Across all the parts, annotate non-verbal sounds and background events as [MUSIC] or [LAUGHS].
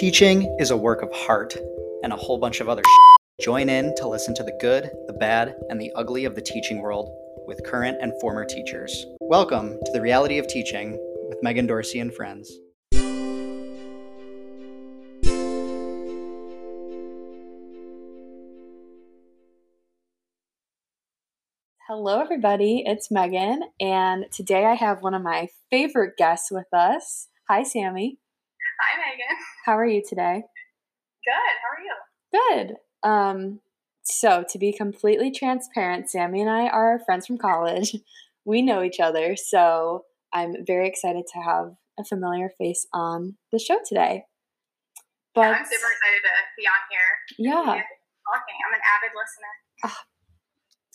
Teaching is a work of heart and a whole bunch of other shit. Join in to listen to the good, the bad, and the ugly of the teaching world with current and former teachers. Welcome to the reality of teaching with Megan Dorsey and friends. Hello, everybody. It's Megan, and today I have one of my favorite guests with us. Hi, Sammy. Hi, Megan. How are you today? Good. How are you? Good. Um, so, to be completely transparent, Sammy and I are friends from college. We know each other, so I'm very excited to have a familiar face on the show today. But yeah, I'm super excited to be on here. Yeah. Talking. I'm an avid listener. Oh,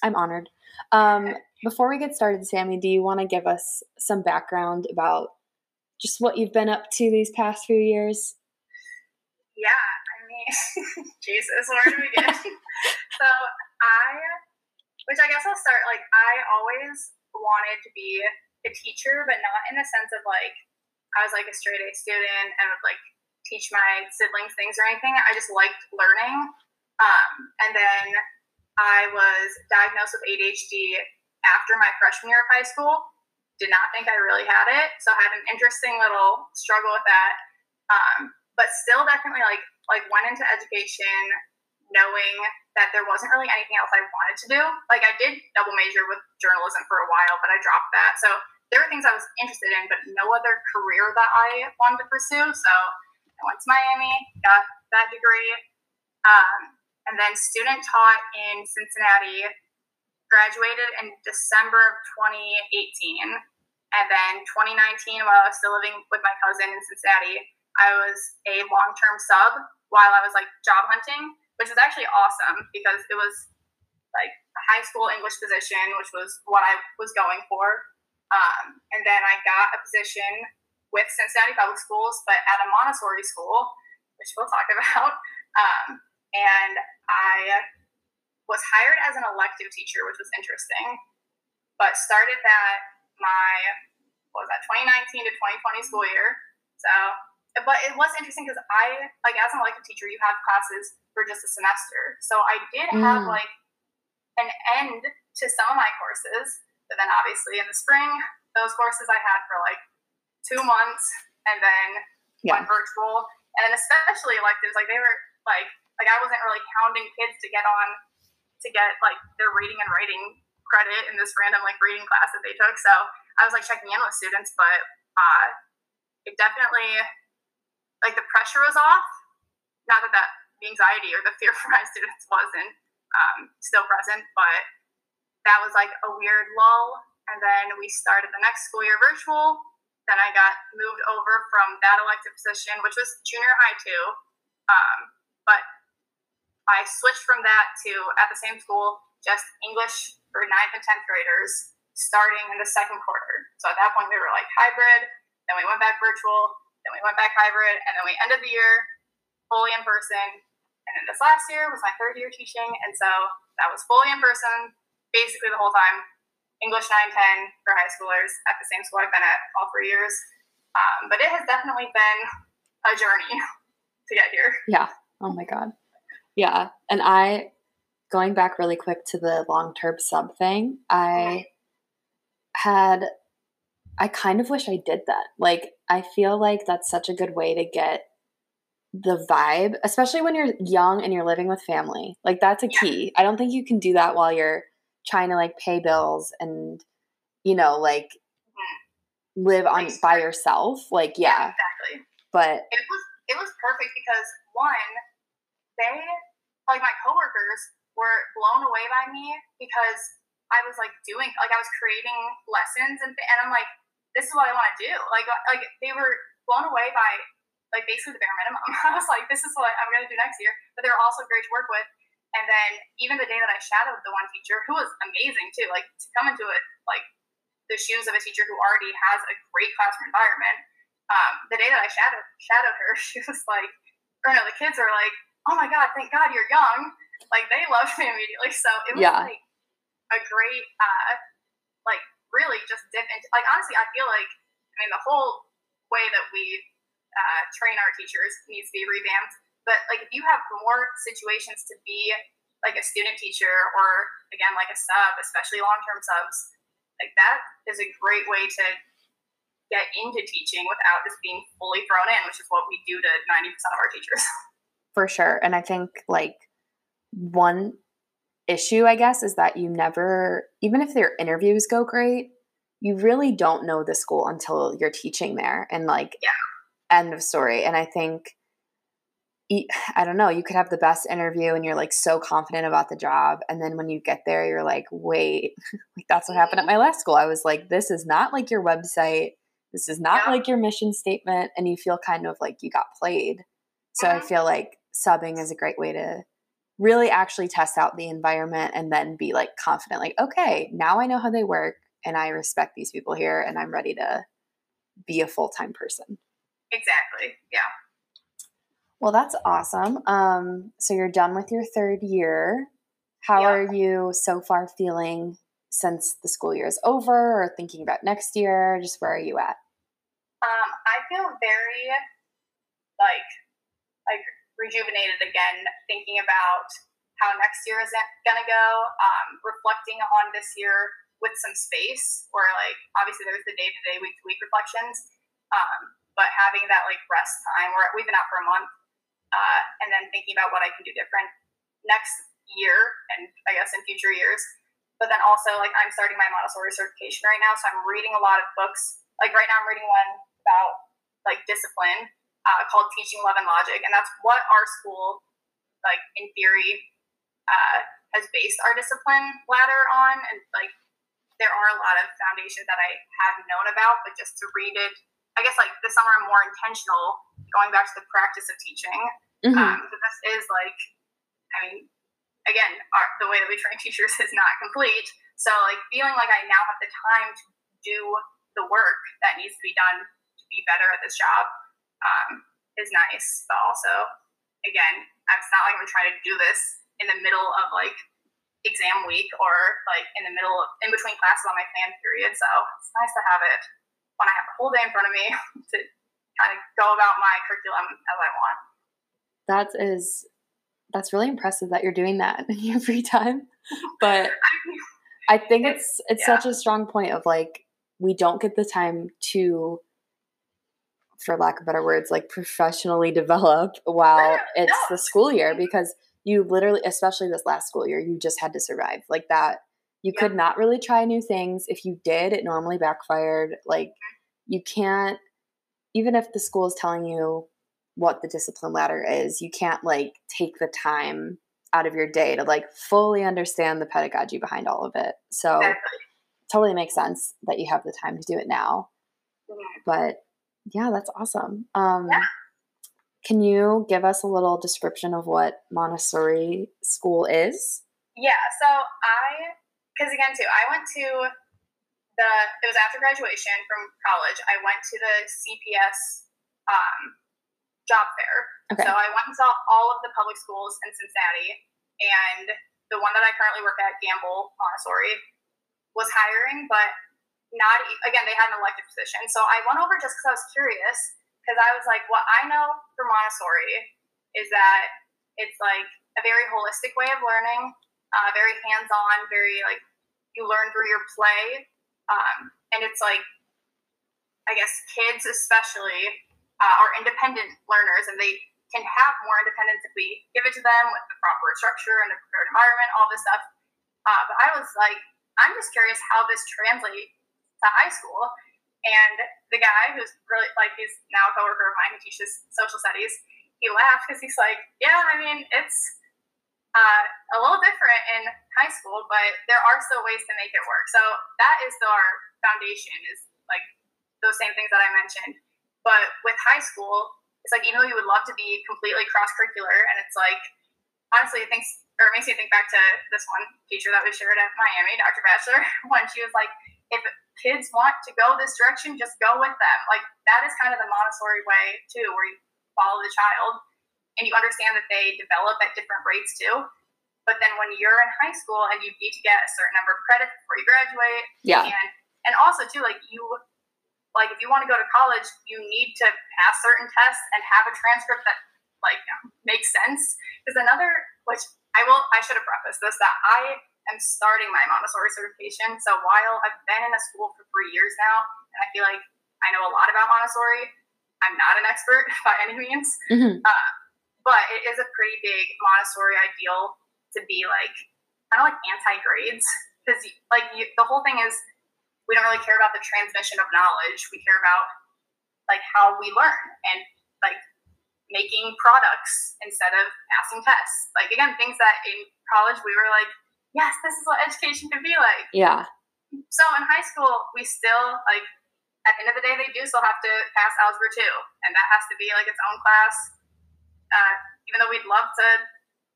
I'm honored. Um, before we get started, Sammy, do you want to give us some background about just what you've been up to these past few years? Yeah, I mean, [LAUGHS] Jesus, where do we begin? [LAUGHS] so I, which I guess I'll start. Like I always wanted to be a teacher, but not in the sense of like I was like a straight A student and would like teach my siblings things or anything. I just liked learning. Um, and then I was diagnosed with ADHD after my freshman year of high school. Did not think I really had it, so I had an interesting little struggle with that. Um, but still, definitely like like went into education knowing that there wasn't really anything else I wanted to do. Like I did double major with journalism for a while, but I dropped that. So there were things I was interested in, but no other career that I wanted to pursue. So I went to Miami, got that degree. Um, and then student taught in Cincinnati, graduated in December of 2018. And then 2019, while I was still living with my cousin in Cincinnati, I was a long term sub while I was like job hunting, which was actually awesome because it was like a high school English position, which was what I was going for. Um, and then I got a position with Cincinnati Public Schools, but at a Montessori school, which we'll talk [LAUGHS] about. Um, and I was hired as an elective teacher, which was interesting, but started that my what was that 2019 to 2020 school year. So, but it was interesting because I like as an elective teacher, you have classes for just a semester. So I did have mm. like an end to some of my courses, but then obviously in the spring, those courses I had for like two months, and then yeah. went virtual, and then especially electives like they were like like I wasn't really hounding kids to get on to get like their reading and writing credit in this random like reading class that they took. So I was like checking in with students, but uh, it definitely like the pressure was off. Not that that the anxiety or the fear for my students wasn't um, still present, but that was like a weird lull. And then we started the next school year virtual. Then I got moved over from that elective position, which was junior high too. Um, but I switched from that to at the same school, just English for ninth and tenth graders, starting in the second quarter. So at that point, we were like hybrid. Then we went back virtual. Then we went back hybrid, and then we ended the year fully in person. And then this last year was my third year teaching, and so that was fully in person, basically the whole time. English 9 10 for high schoolers at the same school I've been at all three years. Um, but it has definitely been a journey [LAUGHS] to get here. Yeah. Oh my God. Yeah. And I, going back really quick to the long term sub thing, I had, I kind of wish I did that. Like, I feel like that's such a good way to get the vibe, especially when you're young and you're living with family. Like, that's a key. I don't think you can do that while you're trying to like pay bills and, you know, like live on by yourself. Like, yeah. Exactly. But it was, it was perfect because one, they like my coworkers were blown away by me because I was like doing like I was creating lessons and and I'm like this is what I want to do. Like like they were blown away by like basically the bare minimum. [LAUGHS] I was like this is what I'm gonna do next year. But they were also great to work with. And then even the day that I shadowed the one teacher who was amazing too like to come into it like the shoes of a teacher who already has a great classroom environment um, the day that I shadowed shadowed her [LAUGHS] she was like or no the kids are like oh my god, thank God you're young. Like they loved me immediately. So it was yeah. like a great, uh, like really just dip into. Like honestly, I feel like I mean the whole way that we uh, train our teachers needs to be revamped. But like if you have more situations to be like a student teacher or again like a sub, especially long term subs, like that is a great way to get into teaching without just being fully thrown in, which is what we do to 90% of our teachers. [LAUGHS] For sure. And I think like one issue, I guess, is that you never, even if their interviews go great, you really don't know the school until you're teaching there. And like, yeah. end of story. And I think, I don't know, you could have the best interview and you're like so confident about the job. And then when you get there, you're like, wait, [LAUGHS] like that's what happened at my last school. I was like, this is not like your website. This is not Yeah. like your mission statement. And you feel kind of like you got played. So I Mhm. feel like subbing is a great way to really actually test out the environment and then be like confident, like, okay, now I know how they work and I respect these people here and I'm ready to be a full time person. Exactly. Yeah. Well, that's awesome. Um, so you're done with your third year. How Yeah. are you so far feeling since the school year is over or thinking about next year? Just where are you at? Um, I feel very like like rejuvenated again, thinking about how next year is gonna go. Um, reflecting on this year with some space, or like obviously there's the day to day, week to week reflections, um, but having that like rest time. Where we've been out for a month, uh, and then thinking about what I can do different next year, and I guess in future years. But then also like I'm starting my Montessori certification right now, so I'm reading a lot of books. Like right now, I'm reading one about like discipline uh, called Teaching Love and Logic, and that's what our school, like in theory, uh, has based our discipline ladder on. And like there are a lot of foundations that I have known about, but just to read it, I guess like this summer I'm more intentional, going back to the practice of teaching. Mhm. Um, so this is like, I mean, again, our, the way that we train [LAUGHS] teachers is not complete. So like feeling like I now have the time to do the work that needs to be done to be better at this job um, is nice. But also, again, it's not like I'm trying to do this in the middle of like exam week or like in the middle of, in between classes on my fan period. So it's nice to have it when I have the whole day in front of me [LAUGHS] to kind of go about my curriculum as I want. That is that's really impressive that you're doing that [LAUGHS] in your free time. But [LAUGHS] I think it's it's yeah. such a strong point of like we don't get the time to for lack of better words like professionally develop [LAUGHS] while it's no. the school year because you literally especially this last school year you just had to survive like that you Yeah. could not really try new things if you did it normally backfired like you can't even if the school is telling you what the discipline ladder is you can't like take the time out of your day to like fully understand the pedagogy behind all of it so Exactly. totally makes sense that you have the time to do it now Mhm. but yeah that's awesome um Yeah. can you give us a little description of what montessori school is Yeah, so I, because again, too, I went to the, it was after graduation from college, I went to the CPS um, job fair. Okay. So I went and saw all of the public schools in Cincinnati, and the one that I currently work at, Gamble Montessori, was hiring, but not, again, they had an elective position. So I went over just because I was curious, because I was like, what I know for Montessori is that it's like a very holistic way of learning, uh, very hands-on, very like you learn through your play, um, and it's like I guess kids especially uh, are independent learners, and they can have more independence if we give it to them with the proper structure and the prepared environment, all this stuff. Uh, but I was like, I'm just curious how this translates high school. And the guy who's really like he's now a coworker of mine who teaches social studies, he laughed because he's like, yeah, I mean it's uh, a little different in high school, but there are still ways to make it work. So that is our foundation is like those same things that I mentioned. But with high school, it's like even though you would love to be completely cross curricular, and it's like honestly, it thinks or it makes me think back to this one teacher that we shared at Miami, Dr. Bachelor, [LAUGHS] when she was like, if kids want to go this direction, just go with them. Like that is kind of the Montessori way too, where you follow the child and you understand that they develop at different rates too. But then when you're in high school and you need to get a certain number of credits before you graduate, yeah and and also too like you like if you want to go to college, you need to pass certain tests and have a transcript that like makes sense. Because another, which I will, I should have prefaced this that I am starting my Montessori certification. So while I've been in a school for three years now, and I feel like I know a lot about Montessori, I'm not an expert [LAUGHS] by any means. Mm-hmm. Uh, but it is a pretty big Montessori ideal to be like kind of like anti grades because like you, the whole thing is we don't really care about the transmission of knowledge. We care about like how we learn and like making products instead of passing tests. Like again, things that in college we were like, yes, this is what education can be like. Yeah. So in high school, we still like at the end of the day, they do still have to pass algebra two, and that has to be like its own class. Uh, even though we'd love to,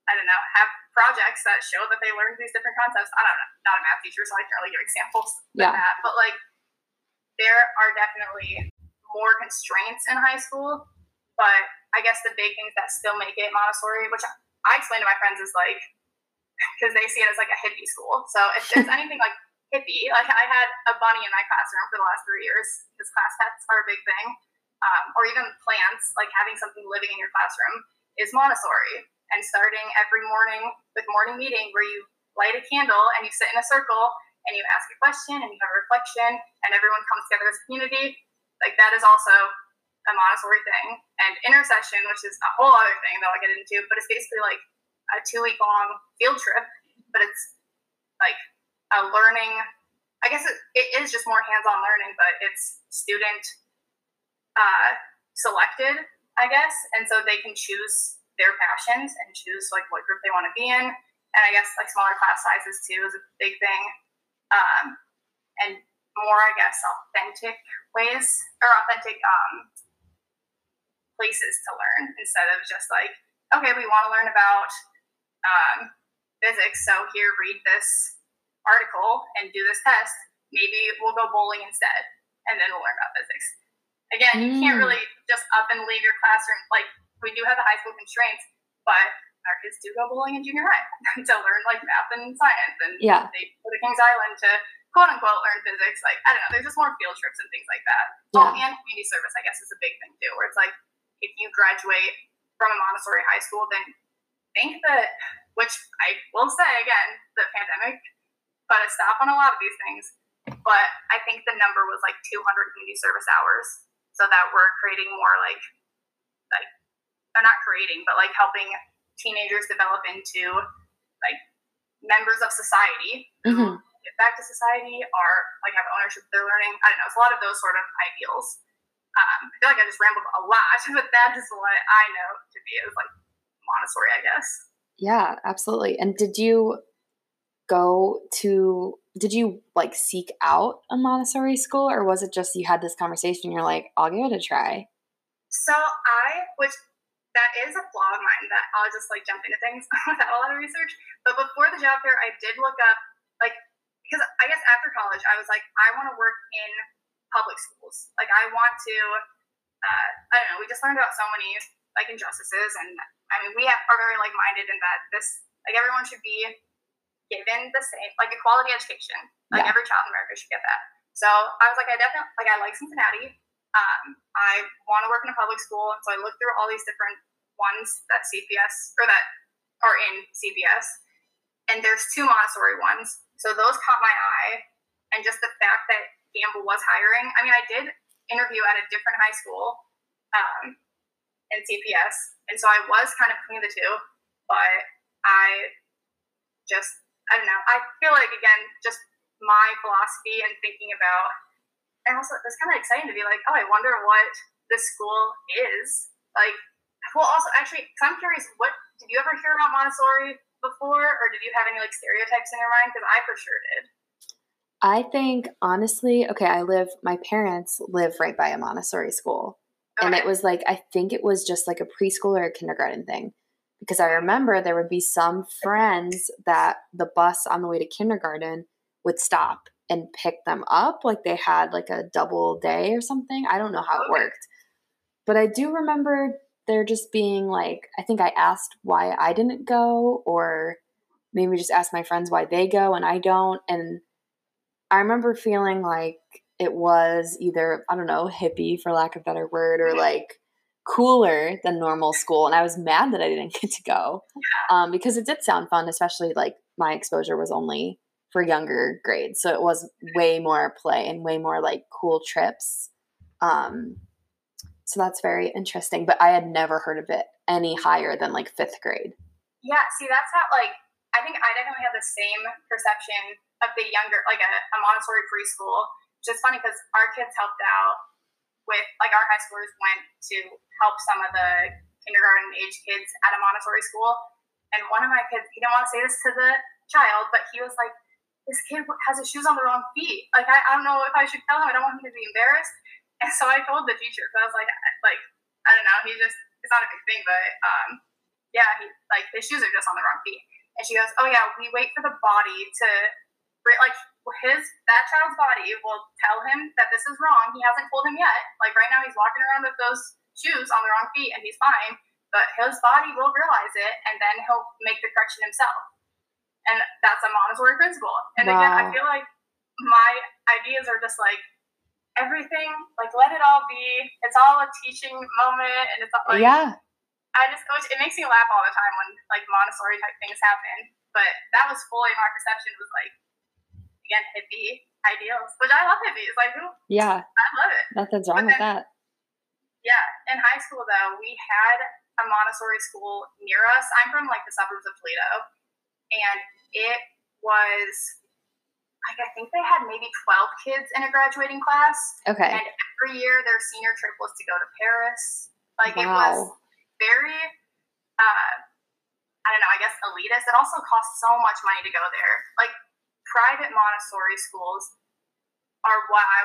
I don't know, have projects that show that they learned these different concepts. I don't know, not a math teacher, so I can't really give examples yeah. of that. But like, there are definitely more constraints in high school. But I guess the big things that still make it Montessori, which I explain to my friends, is like because they see it as like a hippie school. So if there's [LAUGHS] anything like hippie, like I had a bunny in my classroom for the last three years because class pets are a big thing, um, or even plants, like having something living in your classroom is Montessori and starting every morning with morning meeting where you light a candle and you sit in a circle and you ask a question and you have a reflection and everyone comes together as a community, like that is also a Montessori thing. And intercession, which is a whole other thing that I'll get into, but it's basically like a two week long field trip, but it's like a learning. I guess it, it is just more hands on learning, but it's student uh, selected, I guess, and so they can choose their passions and choose like what group they want to be in. And I guess like smaller class sizes too is a big thing. Um, and more, I guess, authentic ways or authentic um, places to learn instead of just like, okay, we want to learn about um, physics, so here, read this article and do this test. Maybe we'll go bowling instead, and then we'll learn about physics. Again, mm. you can't mm. really just up and leave your classroom. Like we do have the high school constraints, but our kids do go bowling in junior high [LAUGHS] to learn like math and science, and yeah. they go to Kings Island to quote unquote learn physics. Like I don't know, there's just more field trips and things like that. Yeah. Oh, and community service, I guess, is a big thing too, where it's like if you graduate from a Montessori high school, then think that, which I will say again, the pandemic put a stop on a lot of these things. But I think the number was like 200 community service hours, so that we're creating more like like, they're not creating, but like helping teenagers develop into like members of society mm-hmm. get back to society or like have ownership of their learning. I don't know. It's a lot of those sort of ideals. Um, I feel like I just rambled a lot, [LAUGHS] but that is what I know to be is like Montessori, I guess. Yeah, absolutely. And did you go to did you like seek out a Montessori school or was it just you had this conversation and you're like, I'll give it a try? So I, which that is a flaw of mine that I'll just like jump into things [LAUGHS] without a lot of research. But before the job fair, I did look up like because I guess after college, I was like, I want to work in public schools. Like I want to. Uh, I don't know. We just learned about so many like injustices, and I mean, we have, are very like minded in that this like everyone should be given the same like a quality education. Like yeah. every child in America should get that. So I was like, I definitely like I like Cincinnati. Um, I want to work in a public school, and so I looked through all these different ones that CPS or that are in CPS, and there's two Montessori ones. So those caught my eye, and just the fact that Gamble was hiring. I mean, I did interview at a different high school um, in CPS, and so I was kind of between the two, but I just I don't know. I feel like again, just my philosophy and thinking about and also it's kind of exciting to be like, oh, I wonder what this school is. Like, well, also actually, I'm curious, what did you ever hear about Montessori before, or did you have any like stereotypes in your mind? Because I for sure did. I think honestly, okay, I live. My parents live right by a Montessori school, okay. and it was like I think it was just like a preschool or a kindergarten thing because I remember there would be some friends that the bus on the way to kindergarten would stop and pick them up like they had like a double day or something. I don't know how it worked. But I do remember there just being like I think I asked why I didn't go or maybe just ask my friends why they go and I don't and I remember feeling like it was either I don't know hippie for lack of a better word or like cooler than normal school, and I was mad that I didn't [LAUGHS] get to go um, because it did sound fun, especially like my exposure was only for younger grades, so it was way more play and way more like cool trips. Um, so that's very interesting, but I had never heard of it any higher than like fifth grade. Yeah, see, that's how like I think I definitely have the same perception of the younger, like a, a Montessori preschool. Is funny because our kids helped out with, like, our high schoolers went to help some of the kindergarten age kids at a Montessori school. And one of my kids, he didn't want to say this to the child, but he was like, this kid has his shoes on the wrong feet. Like, I, I don't know if I should tell him. I don't want him to be embarrassed. And so I told the teacher, because I was like, like, I don't know, he just, it's not a big thing, but um, yeah, he, like, his shoes are just on the wrong feet. And she goes, oh yeah, we wait for the body to like his that child's body will tell him that this is wrong. He hasn't told him yet. Like right now, he's walking around with those shoes on the wrong feet, and he's fine. But his body will realize it, and then he'll make the correction himself. And that's a Montessori principle. And wow. again, I feel like my ideas are just like everything, like let it all be. It's all a teaching moment, and it's like yeah. I just it makes me laugh all the time when like Montessori type things happen. But that was fully my perception was like again hippie ideals, which I love hippies. Like who? Yeah, I love it. Nothing's wrong then, with that. Yeah, in high school though, we had a Montessori school near us. I'm from like the suburbs of Toledo, and it was like I think they had maybe 12 kids in a graduating class. Okay. And every year their senior trip was to go to Paris. Like wow. it was very uh I don't know, I guess elitist. It also costs so much money to go there. Like private Montessori schools are what I,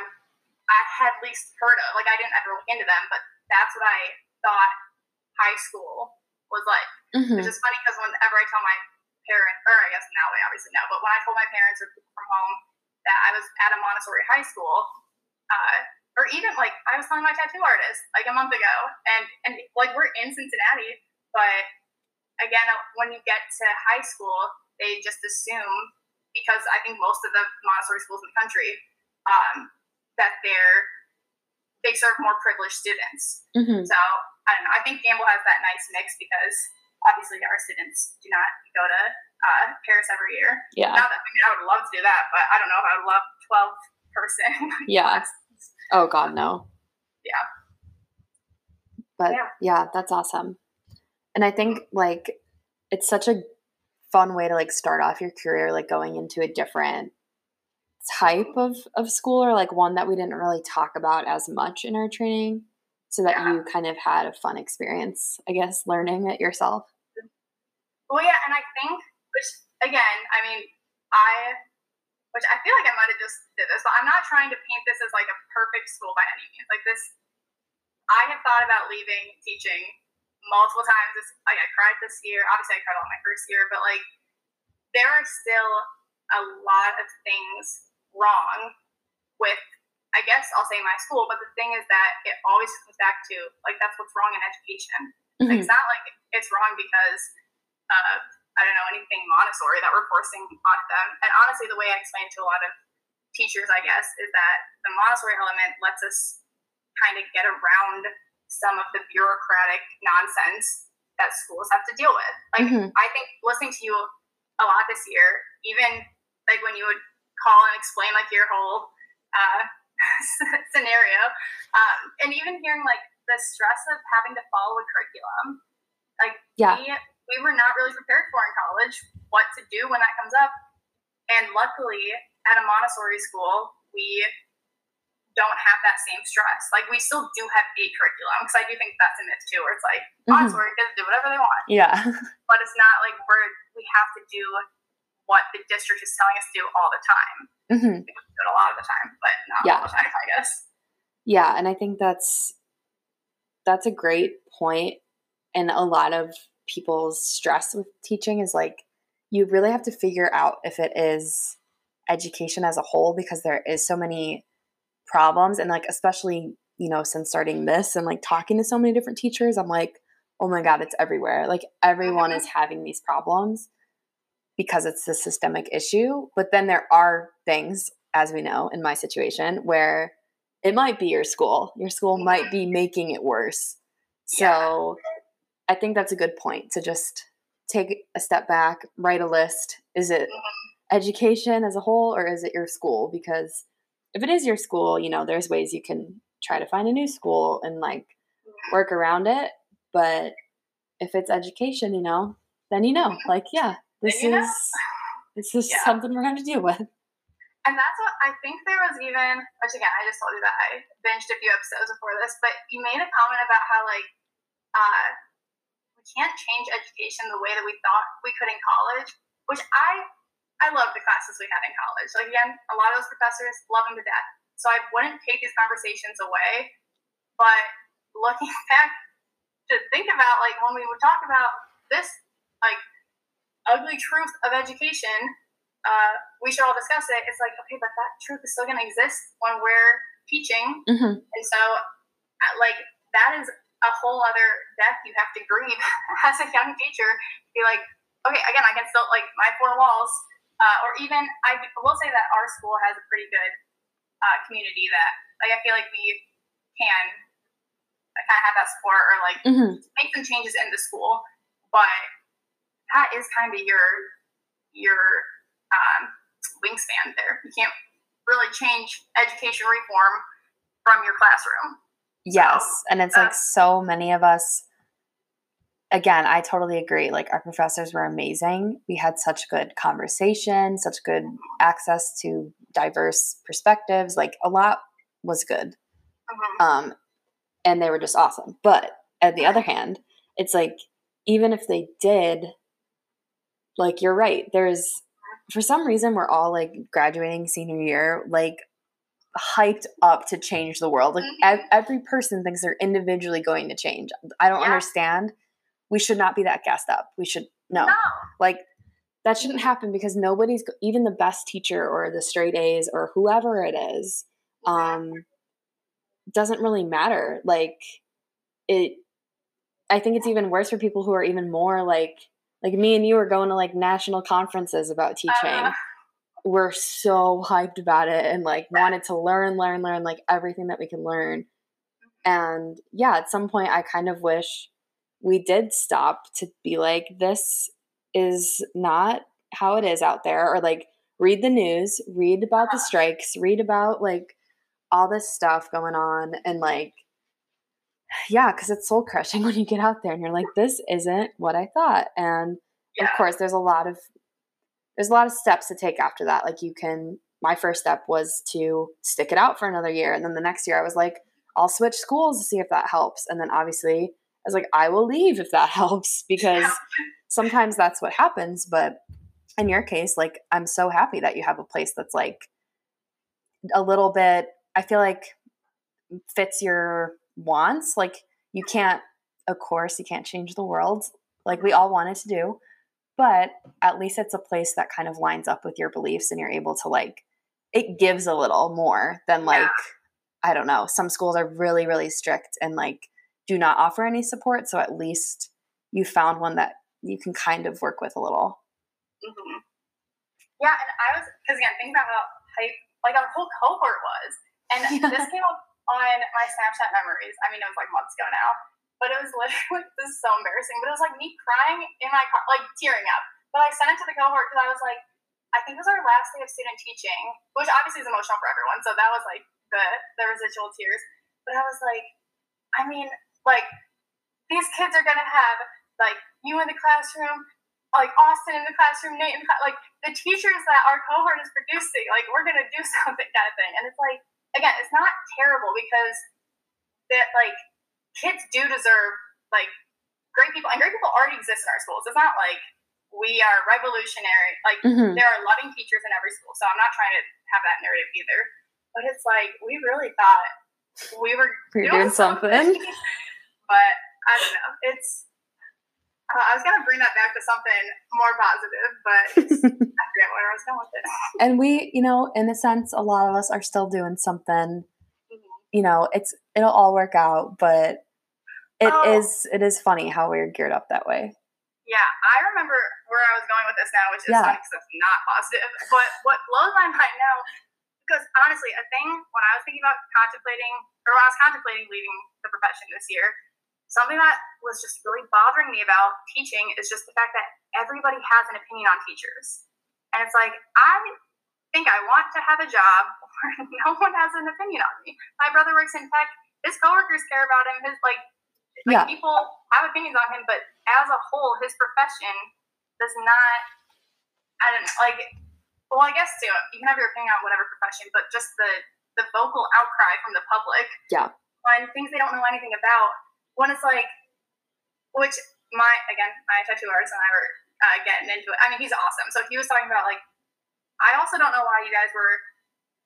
I had least heard of. Like I didn't ever look into them, but that's what I thought high school was like. Mm-hmm. Which is funny because whenever I tell my parents, or I guess now they obviously know, but when I told my parents or people from home that I was at a Montessori high school, uh, or even like I was telling my tattoo artist like a month ago, and and like we're in Cincinnati, but again, when you get to high school, they just assume because I think most of the Montessori schools in the country um, that they're they serve more privileged students. Mm-hmm. So I don't know. I think Gamble has that nice mix because obviously our students do not go to uh, Paris every year. Yeah. That I mean I would love to do that, but I don't know if I would love twelve person. [LAUGHS] yeah. Oh God, no. Yeah. But yeah. yeah, that's awesome. And I think like it's such a fun way to like start off your career like going into a different type of, of school or like one that we didn't really talk about as much in our training so that yeah. you kind of had a fun experience i guess learning it yourself? Well yeah and i think which again i mean i which i feel like i might have just did this but i'm not trying to paint this as like a perfect school by any means. Like this i have thought about leaving teaching multiple times. This, like I cried this year. Obviously, I cried all my first year, but like there are still a lot of things wrong with. I guess I'll say my school, but the thing is that it always comes back to like that's what's wrong in education. Mm-hmm. Like, it's not like it's wrong because uh, I don't know anything Montessori that we're forcing on them. And honestly, the way I explain to a lot of teachers, I guess, is that the Montessori element lets us kind of get around some of the bureaucratic nonsense that schools have to deal with. Like, mm-hmm. I think listening to you a lot this year, even like when you would call and explain like your whole uh, [LAUGHS] scenario, um, and even hearing like the stress of having to follow a curriculum, like yeah. we, we were not really prepared for in college what to do when that comes up. And luckily, at a Montessori school, we don't have that same stress. Like we still do have a curriculum because I do think that's a myth too, where it's like mm-hmm. kids do whatever they want. Yeah. [LAUGHS] But it's not like we're we have to do what the district is telling us to do all the time. Mm-hmm. We do it a lot of the time, but not yeah. all the time, I guess. Yeah, and I think that's that's a great point. And a lot of people's stress with teaching is like you really have to figure out if it is education as a whole because there is so many problems and like especially you know since starting this and like talking to so many different teachers i'm like oh my god it's everywhere like everyone is having these problems because it's a systemic issue but then there are things as we know in my situation, where it might be your school. Your school might be making it worse. So I think that's a good point to just take a step back, write a list. Is it Mhm. education as a whole or is it your school? Because if it is your school, you know, there's ways you can try to find a new school and like work around it. But if it's education, you know, then you know, like, yeah, this you know. is this is Yeah. something we're gonna deal with. And that's what I think there was even, which again, I just told you that I binged a few episodes before this, but you made a comment about how, like, uh, we can't change education the way that we thought we could in college, which I, I love the classes we had in college. Like, again, a lot of those professors love them to death. So I wouldn't take these conversations away. But looking [LAUGHS] back to think about, like, when we would talk about this, like, ugly truth of education, uh, we should all discuss it. It's like, okay, but that truth is still going to exist when we're teaching. Mm-hmm. And so, uh, like, that is a whole other death you have to grieve [LAUGHS] as a young teacher. Be like, okay, again, I can still, like, my four walls, uh, or even, I will say that our school has a pretty good uh, community that, like, I feel like we can kind of have that support or, like, Mm-hmm. make some changes in the school, but that is kind of your your um, wingspan there. You can't really change education reform from your classroom. Yes. And it's like uh, so many of us, again, I totally agree. Like our professors were amazing. We had such good conversation, such good access to diverse perspectives. Like a lot was good. Mhm. Um, and they were just awesome. But on the other hand, it's like, even if they did, like you're right, there's for some reason we're all like graduating senior year, like hyped up to change the world. Like Mhm. ev- every person thinks they're individually going to change. I don't Yeah. understand. We should not be that gassed up. We should no. No. Like that shouldn't happen because nobody's even the best teacher or the straight A's or whoever it is um doesn't really matter. Like it I think it's even worse for people who are even more like like me and you are going to like national conferences about teaching. Uh, We're so hyped about it and like wanted to learn, learn, learn like everything that we can learn. And yeah, at some point I kind of wish we did stop to be like this is not how it is out there or like read the news, read about the strikes, read about like all this stuff going on and like [SIGHS] yeah, because it's soul crushing [LAUGHS] when you get out there and you're like, this isn't what I thought. And yeah. of course, there's a lot of there's a lot of steps to take after that. Like you can. My first step was to stick it out for another year, and then the next year I was like, I'll switch schools to see if that helps. And then obviously was like, I will leave if that [LAUGHS] helps because sometimes that's what happens. But in your case, like I'm so happy that you have a place that's like a little bit. I feel like fits your wants. Like you can't, of course, you can't change the world like we all wanted to do, but at least it's a place that kind of lines up with your beliefs and you're able to like, it gives a little more than like, Yeah. I don't know, some schools are really, really strict and like do not offer any support. So at least you found one that you can kind of work with a little. Mhm. Yeah, and I was because again thinking about how hype like our whole cohort was, and Yeah. [LAUGHS] this came up on my Snapchat memories. I mean, it was like months ago now, but it was literally [LAUGHS] this is so embarrassing. But it was like me crying in my car, like tearing up. But I sent it to the cohort because I was like, I think it was our last day of student teaching, which obviously is emotional for everyone. So that was like the the residual tears. But I was like, I mean, like these kids are gonna have like you in the classroom, like Austin in the classroom, Nate in the like the teachers that our cohort is producing. Like we're gonna do [LAUGHS] something kind of thing. And it's like again, it's not terrible because that like kids do deserve like great people, and great people already exist in our schools. It's not like we are revolutionary. Like Mm-hmm. there are loving teachers in every school, so I'm not trying to have that narrative either. But it's like we really thought we were You're doing something. [LAUGHS] but I don't know. It's uh, I was gonna bring that back to something more positive, but [LAUGHS] I forget where I was going with it. and we, you know, in a sense, a lot of us are still doing something. Mhm. You know, it's it'll all work out, but it is Oh. it is funny how we're geared up that way. Yeah, I remember where I was going with this now, which is Yeah. funny because it's not positive. [LAUGHS] But what blows my mind now, because honestly, a thing when I was thinking about contemplating, or when I was contemplating leaving the profession this year, something that was just really bothering me about teaching is just the fact that everybody has an opinion on teachers. And it's like, I think I want to have a job where [LAUGHS] no one has an opinion on me. My brother works in tech. His coworkers care about him. His like, like Yeah. people have opinions on him, but as a whole, his profession does not. I don't know, like. Well, I guess too. You can have your opinion on whatever profession, but just the the vocal outcry from the public Yeah. on things they don't know anything about. When it's like, which my again, my tattoo artist and I were uh, getting into it. I mean, he's awesome. So he was talking about like, I also don't know why you guys were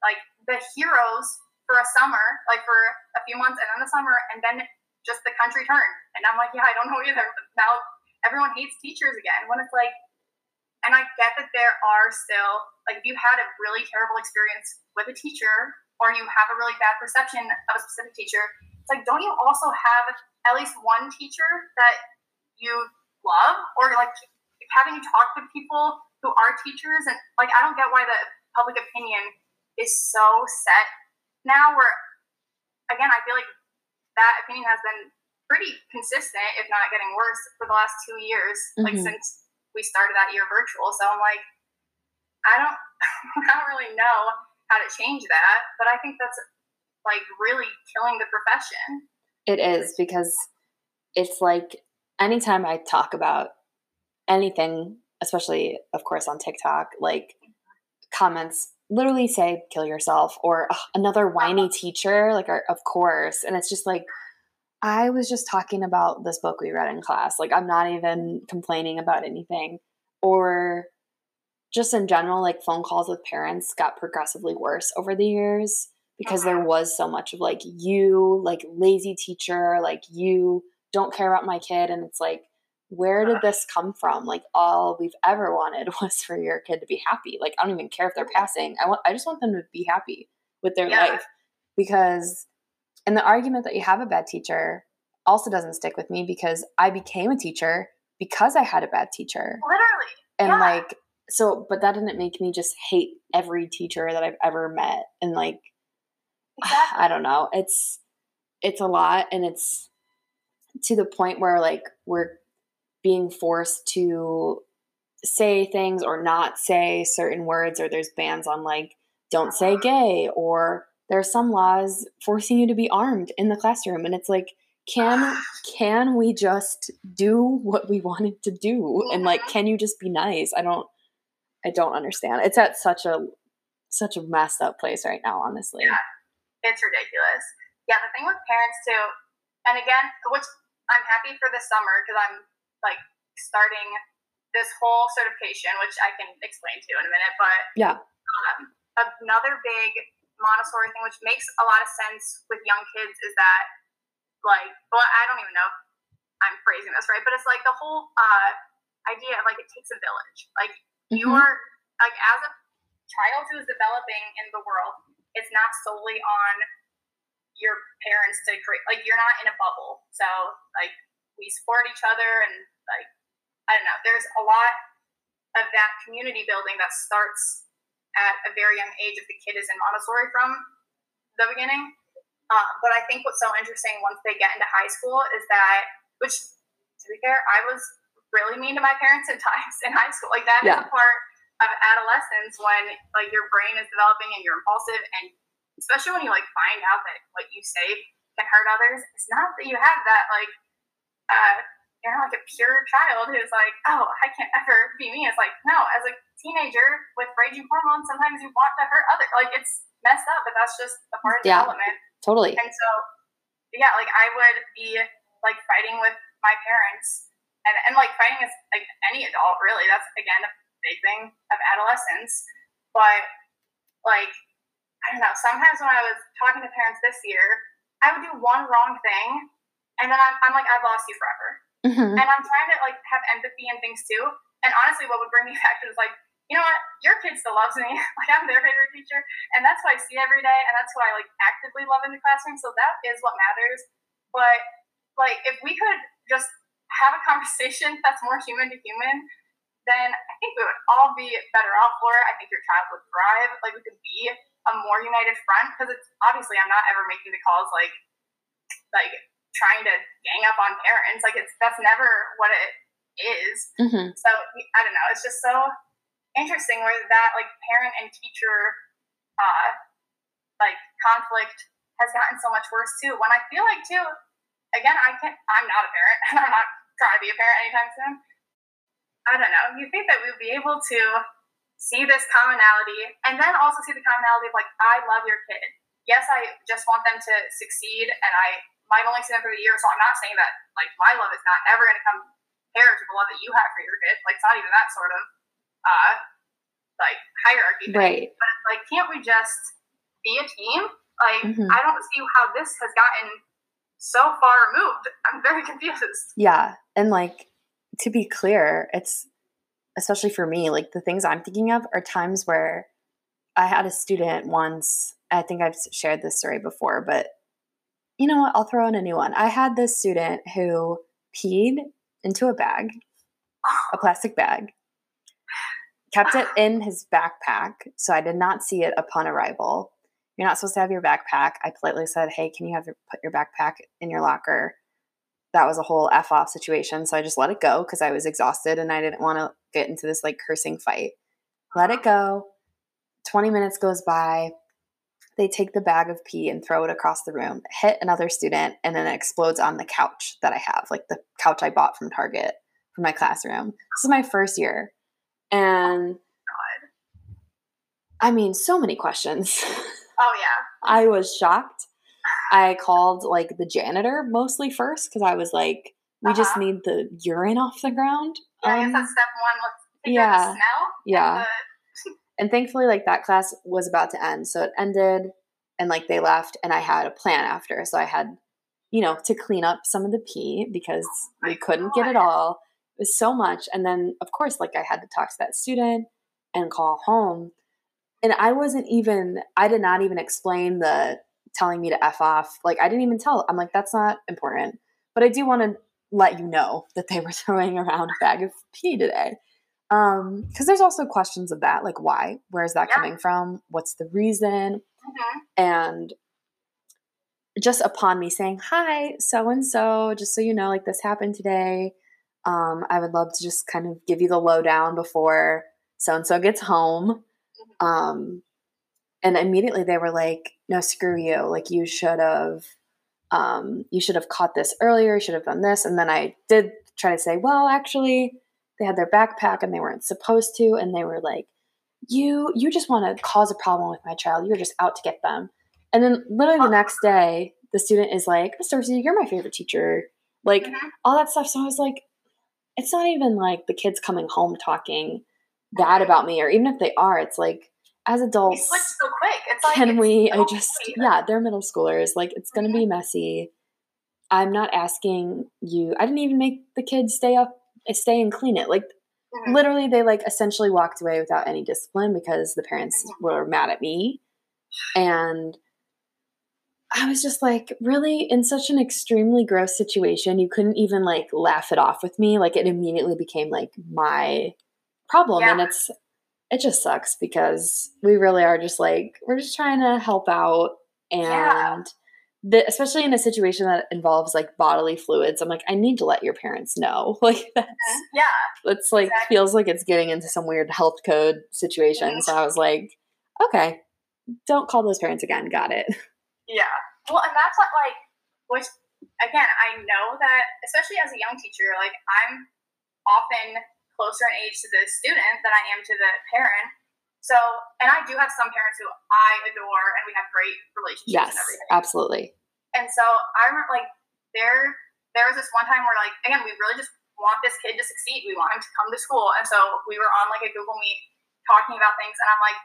like the heroes for a summer, like for a few months, and then the summer, and then just the country turned. And I'm like, yeah, I don't know either. But Now everyone hates teachers again. When it's like, and I get that there are still like if you had a really terrible experience with a teacher or you have a really bad perception of a specific teacher, it's like don't you also have at least one teacher that you love? Or like having you talk to people who are teachers? And like I don't get why the public opinion is so set now where again I feel like that opinion has been pretty consistent if not getting worse for the last two years like Mhm. since we started that year virtual. So I'm like I don't [LAUGHS] I don't really know how to change that but I think that's like really killing the profession. It is because it's like anytime I talk about anything, especially of course on TikTok, like comments literally say kill yourself or another whiny uh-huh. teacher like of course and it's just like I was just talking about this book we read in class like I'm not even complaining about anything or just in general like phone calls with parents got progressively worse over the years because there uh-huh. was so much of like you like lazy teacher like you don't care about my kid and it's like where did uh-huh. this come from? Like all we've ever wanted [LAUGHS] was for your kid to be happy. Like i don't even care if they're passing. I want i just want them to be happy with their Yeah. life because and the argument that you have a bad teacher also doesn't stick with me because i became a teacher because i had a bad teacher. Literally. And Yeah. like so but that didn't make me just hate every teacher that i've ever met and like exactly. I don't know. It's it's a lot and it's to the point where like we're being forced to say things or not say certain words or there's bans on like don't say uh-huh. gay or there's some laws forcing you to be armed in the classroom and it's like can [SIGHS] can we just do what we wanted to do? And like uh-huh. can you just be nice? I don't i don't understand. It's at such a such a messed up place right now honestly. Yeah. It's ridiculous. Yeah, the thing with parents too, and again, which I'm happy for this summer because I'm like starting this whole certification, which I can explain to you in a minute. But Yeah. um, another big Montessori thing, which makes a lot of sense with young kids, is that like, well, I don't even know if I'm phrasing this right, but it's like the whole uh, idea of like it takes a village. Like Mhm. you're like as a child who is developing in the world, it's not solely on your parents to create like you're not in a bubble. So like we support each other and like I don't know, there's a lot of that community building that starts at a very young age if the kid is in Montessori from the beginning. Uh, but I think what's so interesting once they get into high school is that, which to be fair, I was really mean to my parents at times in high school. Like that is Yeah. a part of adolescence when like your brain is developing and you're impulsive and especially when you like find out that what you say can hurt others. It's not that you have that like uh you're not like a pure child who's like, oh, I can't ever be me. It's like, no, as a teenager with raging hormones, sometimes you want to hurt other. Like it's messed up, but that's just a part of Yeah. development. Totally. And so, yeah, like I would be like fighting with my parents, and and like fighting is like any adult really. That's again a big thing of adolescence. But like I don't know. Sometimes when I was talking to parents this year, I would do one wrong thing, and then I'm, I'm like, I've lost you forever Mhm. and I'm trying to like have empathy and things too. And honestly, what would bring me [LAUGHS] back to is like, you know what, your kid still loves me. [LAUGHS] like I'm their favorite teacher, and that's who I see every day, and that's who I like actively love in the classroom. So that is what matters. But like, if we could just have a [LAUGHS] conversation that's more human to human, then I think we would all be better off for it. I think your child would thrive. Like we could be a more united front because it's obviously I'm not ever making the calls like like trying to gang up on parents. Like it's that's never what it is. Mm-hmm. So I don't know. It's just so interesting where that like parent and teacher uh like conflict has gotten so much worse too. When I feel like too, again, I can not I'm not a parent [LAUGHS] and I'm not trying to be a parent anytime soon. I don't know. You think that we'd be able to see this commonality and then also see the commonality of like, I love your kid. Yes, I just want them to succeed and I might only see them for a year, so I'm not saying that like my love is not ever gonna come compare to the love that you have for your kid. Like it's not even that sort of uh like hierarchy. thing. Right. But it's like, can't we just be a team? Like Mhm. I don't see how this has gotten so far removed. I'm very [LAUGHS] confused. Yeah. And like to be clear, it's especially for me, like the things I'm thinking of are times where I had a student once, I think I've shared this story before, but you know what? I'll throw in a new one. I had this student who peed into a bag, a plastic bag, kept it in his backpack. So I did not see it upon arrival. You're not supposed to have your backpack. I politely said, Hey, can you have your, put your backpack in your locker? That was a whole F off situation. So I just let it go because I was exhausted and I didn't want to get into this like cursing fight. Let it go. 20 minutes goes by. They take the bag of pee and throw it across the room, hit another student, and then it explodes on the couch that I have, like the couch I bought from Target for my classroom. This is my first year. And oh I mean, so many questions. [LAUGHS] Oh yeah. I was shocked. I called like the janitor mostly first because I was like, we just Uh-huh. need the urine off the ground. Yeah, I guess Um, that's step one. Let's yeah. the smell. yeah. The, And thankfully, like that class was about to end. So it ended and like they left, and I had a plan after. So I had, you know, to clean up some of the pee because we couldn't get it all. It was so much. And then, of course, like I had to talk to that student and call home. And I wasn't even, I did not even explain the telling me to F off. Like I didn't even tell. I'm like, that's not important. But I do want to let you know that they were [LAUGHS] throwing around a bag of pee today. Um, because there's also questions of that, like why? Where is that Yeah. coming from? What's the reason? Mhm. And just upon me saying, Hi, so and so, just so you know, like this happened today. Um, I would love to just kind of give you the lowdown before so and so gets home. Um, and immediately they were like, No, screw you. Like you should have um, you should have caught this earlier, you should have done this. And then I did try to say, Well, actually, they had their backpack and they weren't supposed to, and they were like, You you just want to cause a problem with my child. You're just out to get them. And then literally the next day, the student is like, Miss Darcy, you're my favorite teacher. Like Mhm. all that stuff. So I was like, it's not even like the kids coming home talking bad about me, or even if they are, it's like as adults, so quick. It's like can we? I just, quick. yeah, they're middle schoolers. Like it's going to be messy. I'm not asking you. I didn't even make the kids stay up, stay and clean it. Like Mhm. literally, they like essentially walked away without any discipline because the parents were mad at me, and I was just like, really, in such an extremely gross situation, you couldn't even like laugh it off with me. Like it immediately became like my problem, and it's it just sucks because we really are just like we're just trying to help out, and Yeah. the, especially in a situation that involves like bodily fluids, I'm like, I need to let your parents know. [LAUGHS] Like that's. Yeah. it's like Exactly. feels like it's getting into some weird health code situation. So I was like, okay, don't call those parents again. Got it. [LAUGHS] Yeah. Well, and that's what, like, which, again, I know that, especially as a young teacher, like, I'm often closer in age to the student than I am to the parent. So, and I do have some parents who I adore and we have great relationships Yes, and everything. absolutely. And so I remember, like, there, there was this one time where, like, again, we really just want this kid to succeed. We want him to come to school. And so we were on, like, a Google Meet talking about things. And I'm like,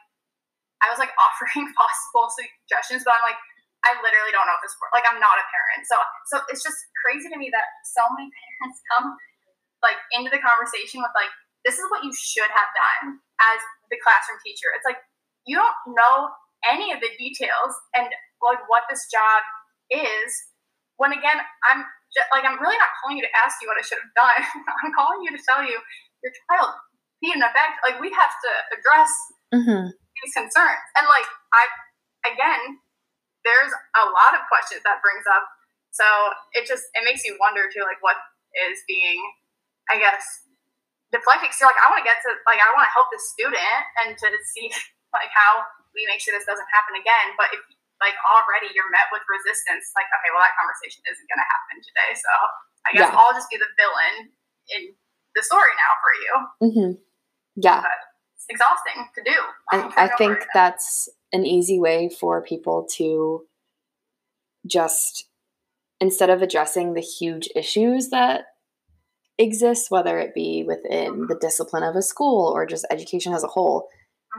I was, like, [LAUGHS] offering possible suggestions, but I'm like, I literally don't know if this works. Like, I'm not a parent. So, so it's just crazy to me that so many [LAUGHS] parents come, like, into the conversation with, like, this is what you should have done as the classroom teacher. It's like, you don't know any of the details and, like, what this job is when again i'm just, like i'm really not calling you to ask you what i should have done [LAUGHS] i'm calling you to tell you your child peed in bag like we have to address hmm these concerns and like i again, there's a lot of questions that brings up. So it just it makes you wonder too, like what is being, I guess, deflected. So like I want to get to like I want to help the student and to see [LAUGHS] like how we make sure this doesn't happen again. But if like already you're met with resistance, like okay, well that conversation isn't going to happen today. So I guess yeah. I'll just be the villain in the story now for you. Mm-hmm. Yeah. But it's exhausting to do. I, [LAUGHS] I think that's an easy way for people to just instead of addressing the huge issues that exist whether it be within the discipline of a school or just education as a whole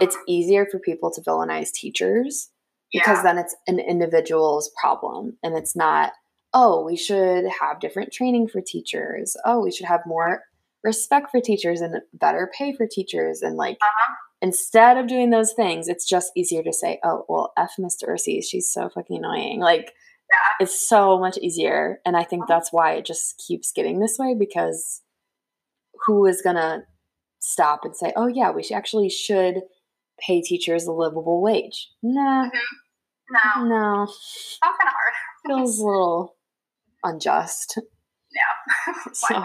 it's mm-hmm. easier for people to villainize teachers because yeah. then it's an individual's problem and it's not oh we should have different training for teachers oh we should have more respect for teachers and better pay for teachers and like uh-huh. instead of doing those things it's just easier to say oh well f mr Ursi, she's so fucking annoying like yeah. it's so much easier and i think uh-huh. that's why it just keeps getting this way because who is gonna stop and say oh yeah we should actually should pay teachers a livable wage. Nah. Mm-hmm. no. No. Sounds kind of hard. Feels a little unjust. Yeah. [LAUGHS] [LAUGHS] So,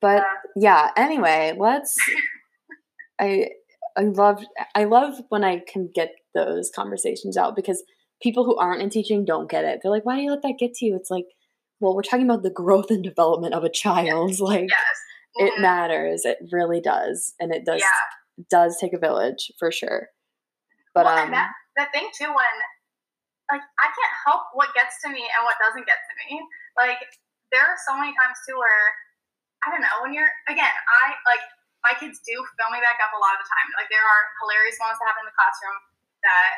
but yeah, anyway, let's [LAUGHS] I I love I love when I can get those conversations out because people who aren't in teaching don't get it. They're like, why do you let that get to you? It's like, well, we're talking about the growth and development of a child. Yes. [LAUGHS] Like yes. Mm-hmm. it matters. It really does. And it does yeah. does take a village for sure. But well, um that, that thing too when like I can't help what gets to me and what doesn't get to me. Like there are so many times too where I don't know, when you're, again, I like, my kids do fill me back up a lot of the time. Like, there are hilarious moments that happen in the classroom that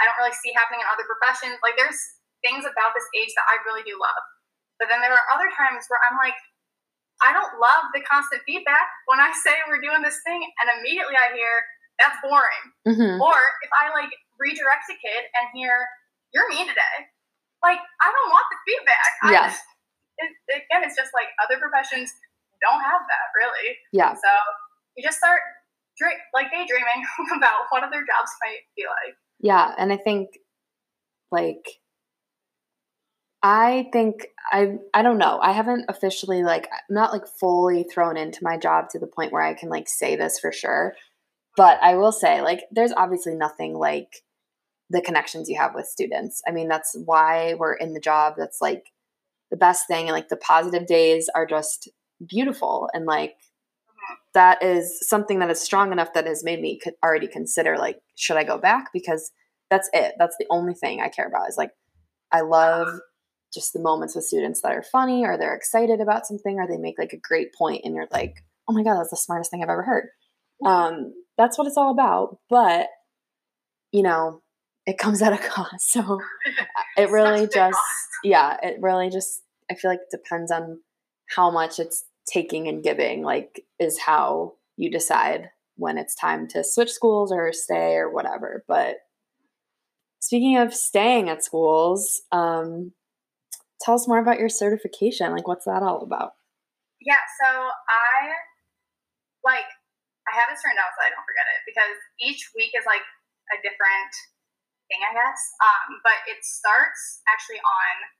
I don't really see happening in other professions. Like, there's things about this age that I really do love. But then there are other times where I'm like, I don't love the constant feedback when I say we're doing this thing, and immediately I hear, that's boring. Mm-hmm. Or if I like redirect a kid and hear, you're mean today, like, I don't want the feedback. Yeah. it, again, it's just like other professions don't have that really. Yeah. So you just start like daydreaming [LAUGHS] about what other jobs might be like. Yeah, and I think like I think I I don't know. I haven't officially like not like fully thrown into my job to the point where I can like say this for sure. But I will say like there's obviously nothing like the connections you have with students. I mean, that's why we're in the job. That's like the best thing and like the positive days are just beautiful and like that is something that is strong enough that has made me already consider like should i go back? Because that's it. That's the only thing i care about is like i love just the moments with students that are funny or they're excited about something or they make like a great point and you're like oh my god that's the smartest thing i've ever heard. Um, that's what it's all about but you know it comes at a [LAUGHS] cost. So it really just yeah it really just i feel like depends on how much it's taking and giving like is how you decide when it's time to switch schools or stay or whatever. But speaking of staying at schools um, tell us more about your certification. Like what's that all about? Yeah so i like i have this written down so i don't forget it because each week is like a different thing i guess. Um, but it starts actually on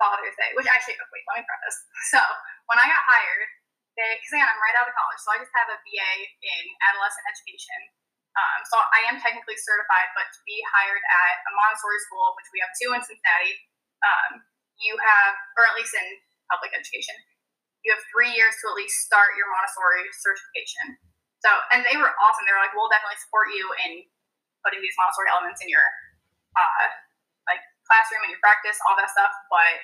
father's day which actually oh, wait let me preface [LAUGHS] so when I got hired, because again, I'm right out of college, so I just have a BA in adolescent education. Um, so I am technically certified, but to be hired at a Montessori school, which we have two in Cincinnati, um, you have, or at least in public education, you have three years to at least start your Montessori certification. So, and they were awesome. They were like, we'll definitely support you in putting these Montessori elements in your uh, classroom and your practice, all that stuff. But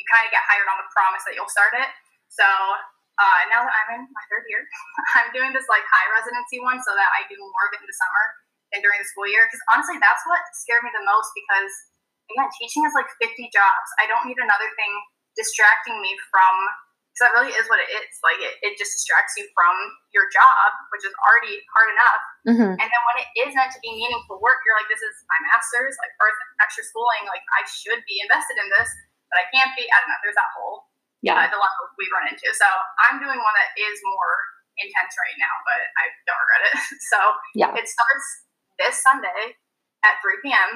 you kind of get hired on the promise that you'll start it. So uh, now that I'm in my third year, [LAUGHS] I'm doing this like high residency one so that I do more of it in the summer than during the school year. Because honestly, that's what scared me the most because again, teaching is like 50 jobs. I don't need another thing distracting me from because that really is what it is. Like it, it just distracts you from your job, which is already hard enough. Mm-hmm. And then when it is meant to be meaningful work, you're like, this is my master's, like or extra schooling, like I should be invested in this, but I can't be. I don't know. There's that whole yeah. uh, dilemma we run into. So I'm doing one that is more intense right now, but I don't regret it. [LAUGHS] so yeah. it starts this Sunday, at 3 p.m.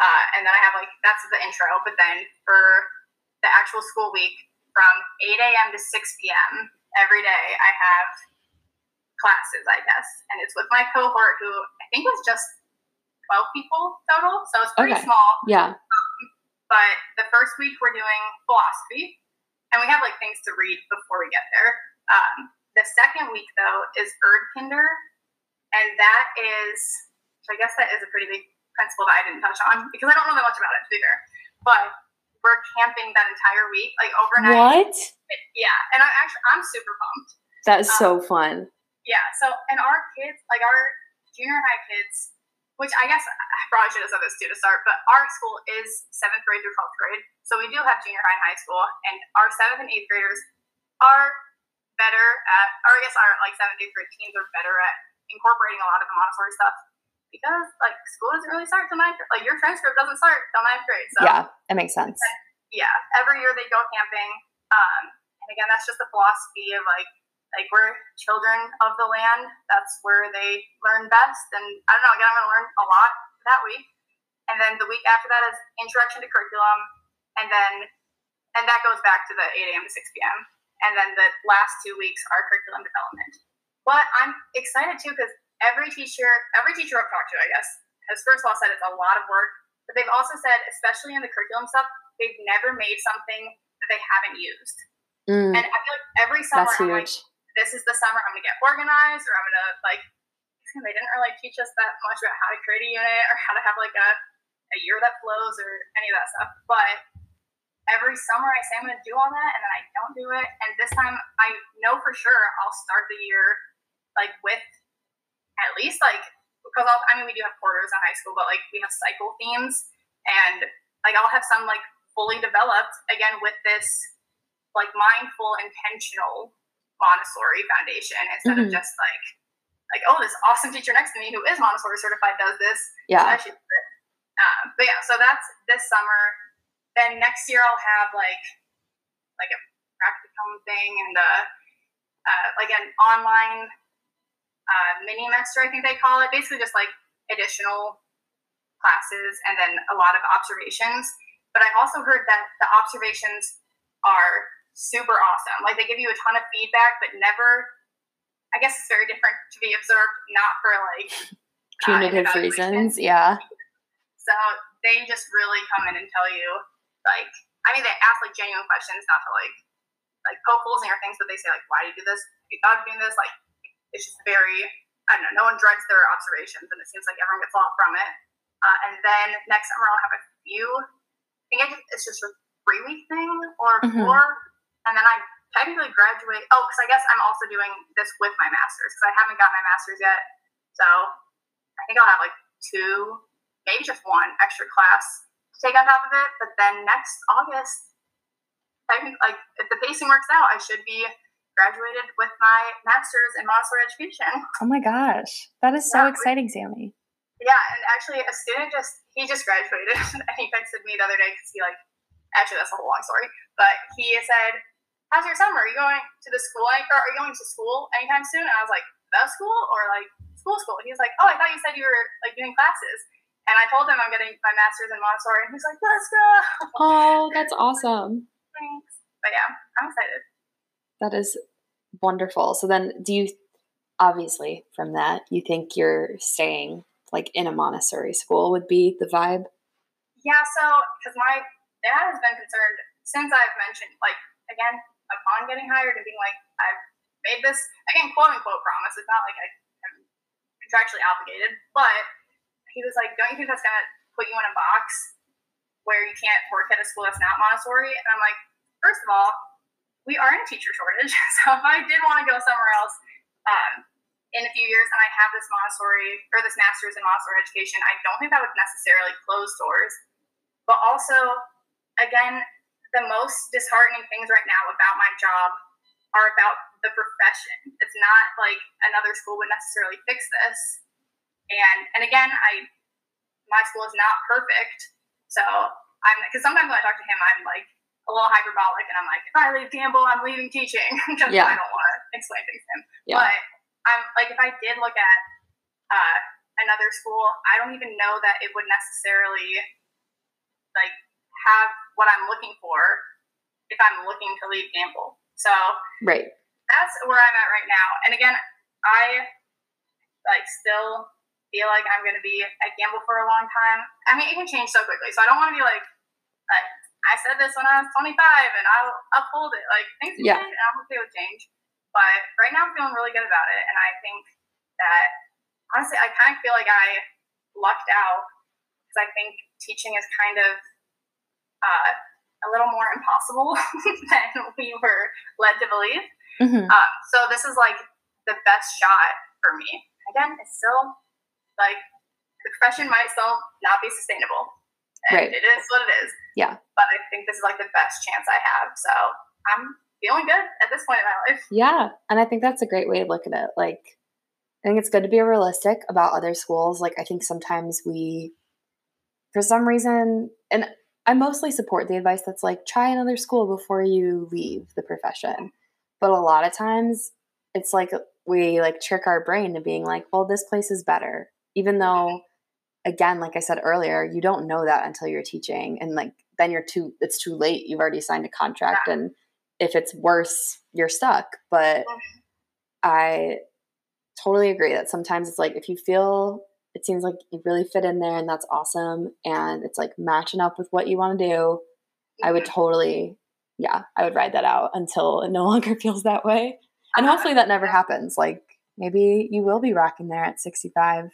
Uh, and then I have like that's the intro. But then for the actual school week, from 8 a.m. to 6 p.m. every day, I have classes, I guess, and it's with my cohort who I think was just 12 people total, so it's pretty Okay. small. Yeah. But the first week we're doing philosophy, and we have like things to read before we get there. Um, the second week though is Erdkinder, and that is, so I guess that is a pretty big principle that I didn't touch on because I don't know that much about it to be fair. But we're camping that entire week, like overnight. What? Yeah, and I actually I'm super pumped. That is so um, fun. Yeah, so and our kids, like our junior high kids, which I guess I probably should have said this too to start, but our school is seventh grade through twelfth grade, so we do have junior high and high school, and our seventh and eighth graders are better at, or I guess our like seventh eighth grade teens are better at incorporating a lot of the Montessori stuff because like school doesn't really start till ninth, like your transcript doesn't start till ninth grade, so Yeah, that makes sense. yeah, every year they go camping. Um, and again, that's just the philosophy of like, like we're children of the land. That's where they learn best. And I don't know. Again, I'm going to learn a lot that week. And then the week after that is introduction to curriculum, and then and that goes back to the 8 a.m. to 6 p.m. And then the last two weeks are curriculum development. But I'm excited too because every teacher, every teacher I've talked to, I guess, has first of all said it's a lot of work, but they've also said, especially in the curriculum stuff, they've never made something that they haven't used. Mm, And I feel like every summer that's I'm like, this is the summer I'm gonna get organized, or I'm gonna like. They didn't really teach us that much about how to create a unit or how to have like a, a year that flows or any of that stuff. But every summer I say I'm gonna do all that, and then I don't do it. And this time I know for sure I'll start the year like with at least like because I'll, I mean we do have quarters in high school, but like we have cycle themes, and like I'll have some like fully developed again with this like mindful, intentional Montessori foundation instead Mhm. of just like like oh this awesome teacher next to me who is Montessori certified does this. So Yeah. I should do it. Um, but yeah, so that's this summer. Then next year I'll have like like a practicum thing and uh, uh, like an online uh, mini master, I think they call it. Basically, just like additional classes and then a lot of observations. But I've also heard that the observations are super awesome. Like they give you a ton of feedback, but never. I guess it's very different to be observed, not for like [LAUGHS] uh, Punitive evaluation. reasons. Yeah. So they just really come in and tell you, like, I mean, they ask like genuine questions, not to like, like poke holes in your things, but they say like, why do you do this? You thought of doing this? Like, it's just very, I don't know. No one dreads their observations, and it seems like everyone gets a lot from it. Uh, and then next summer I'll have a few. I think I just, it's just a three week thing or Mhm. four, and then I technically graduate. Oh, because I guess I'm also doing this with my master's because I haven't got my master's yet. So I think I'll have like two, maybe just one extra class to take on top of it. But then next August, I think like if the pacing works out, I should be graduated with my master's in Montessori education. [LAUGHS] Oh my gosh. That is so Yeah. exciting, Sammy. Yeah, and actually, a student just he just graduated, [LAUGHS] and he texted me the other day because he like actually that's a whole long story, but he said, "How's your summer? Are you going to the school? Or are you going to school anytime soon?" And I was like, "The school or like school school?" And he was like, "Oh, I thought you said you were like doing classes." And I told him I'm getting my master's in Montessori, and he's like, "Let's go!" Oh, [LAUGHS] that's awesome. Thanks. But yeah, I'm excited. That is wonderful. So then, do you obviously from that you think you're staying like in a Montessori school would be the vibe? Yeah, so because my dad has been concerned since I've mentioned, like, again, upon getting hired and being like, I've made this, again, quote unquote promise. It's not like I am contractually obligated, but he was like, Don't you think that's to put you in a box where you can't work at a school that's not Montessori? And I'm like, First of all, we are in a teacher shortage. [LAUGHS] So if I did want to go somewhere else, um, in a few years and I have this Montessori or this master's in Montessori education, I don't think that would necessarily close doors. But also, again, the most disheartening things right now about my job are about the profession. It's not like another school would necessarily fix this. And and again, I my school is not perfect. So I'm because sometimes when I talk to him, I'm like a little hyperbolic, and I'm like, if I leave Gamble, I'm leaving teaching [LAUGHS] because Yeah. I don't want to explain things to him. Yeah. But I'm like, if I did look at uh, another school, I don't even know that it would necessarily like have what I'm looking for if I'm looking to leave Gamble. So right. That's where I'm at right now. And again, I like still feel like I'm going to be at Gamble for a long time. I mean, it can change so quickly. So I don't want to be like I said this when I was 25 and I'll uphold it. Like things yeah. change and I'm okay with change. But right now I'm feeling really good about it. And I think that honestly, I kind of feel like I lucked out because I think teaching is kind of uh, a little more impossible [LAUGHS] than we were led to believe. Mm-hmm. Um, so this is like the best shot for me. Again, it's still like the profession might still not be sustainable. Right. It is what it is. Yeah. But I think this is like the best chance I have. So I'm feeling good at this point in my life. Yeah. And I think that's a great way to look at it. Like, I think it's good to be realistic about other schools. Like, I think sometimes we, for some reason, and I mostly support the advice that's like, try another school before you leave the profession. But a lot of times it's like we like trick our brain to being like, well, this place is better. Even though, again, like I said earlier, you don't know that until you're teaching. And like, then you're too, it's too late. You've already signed a contract. And if it's worse, you're stuck. But I, totally agree that sometimes it's like if you feel it seems like you really fit in there and that's awesome and it's like matching up with what you want to do mm-hmm. i would mm-hmm. totally yeah i would ride that out until it no [LAUGHS] longer feels that way and hopefully that never happens like maybe you will be rocking there at 65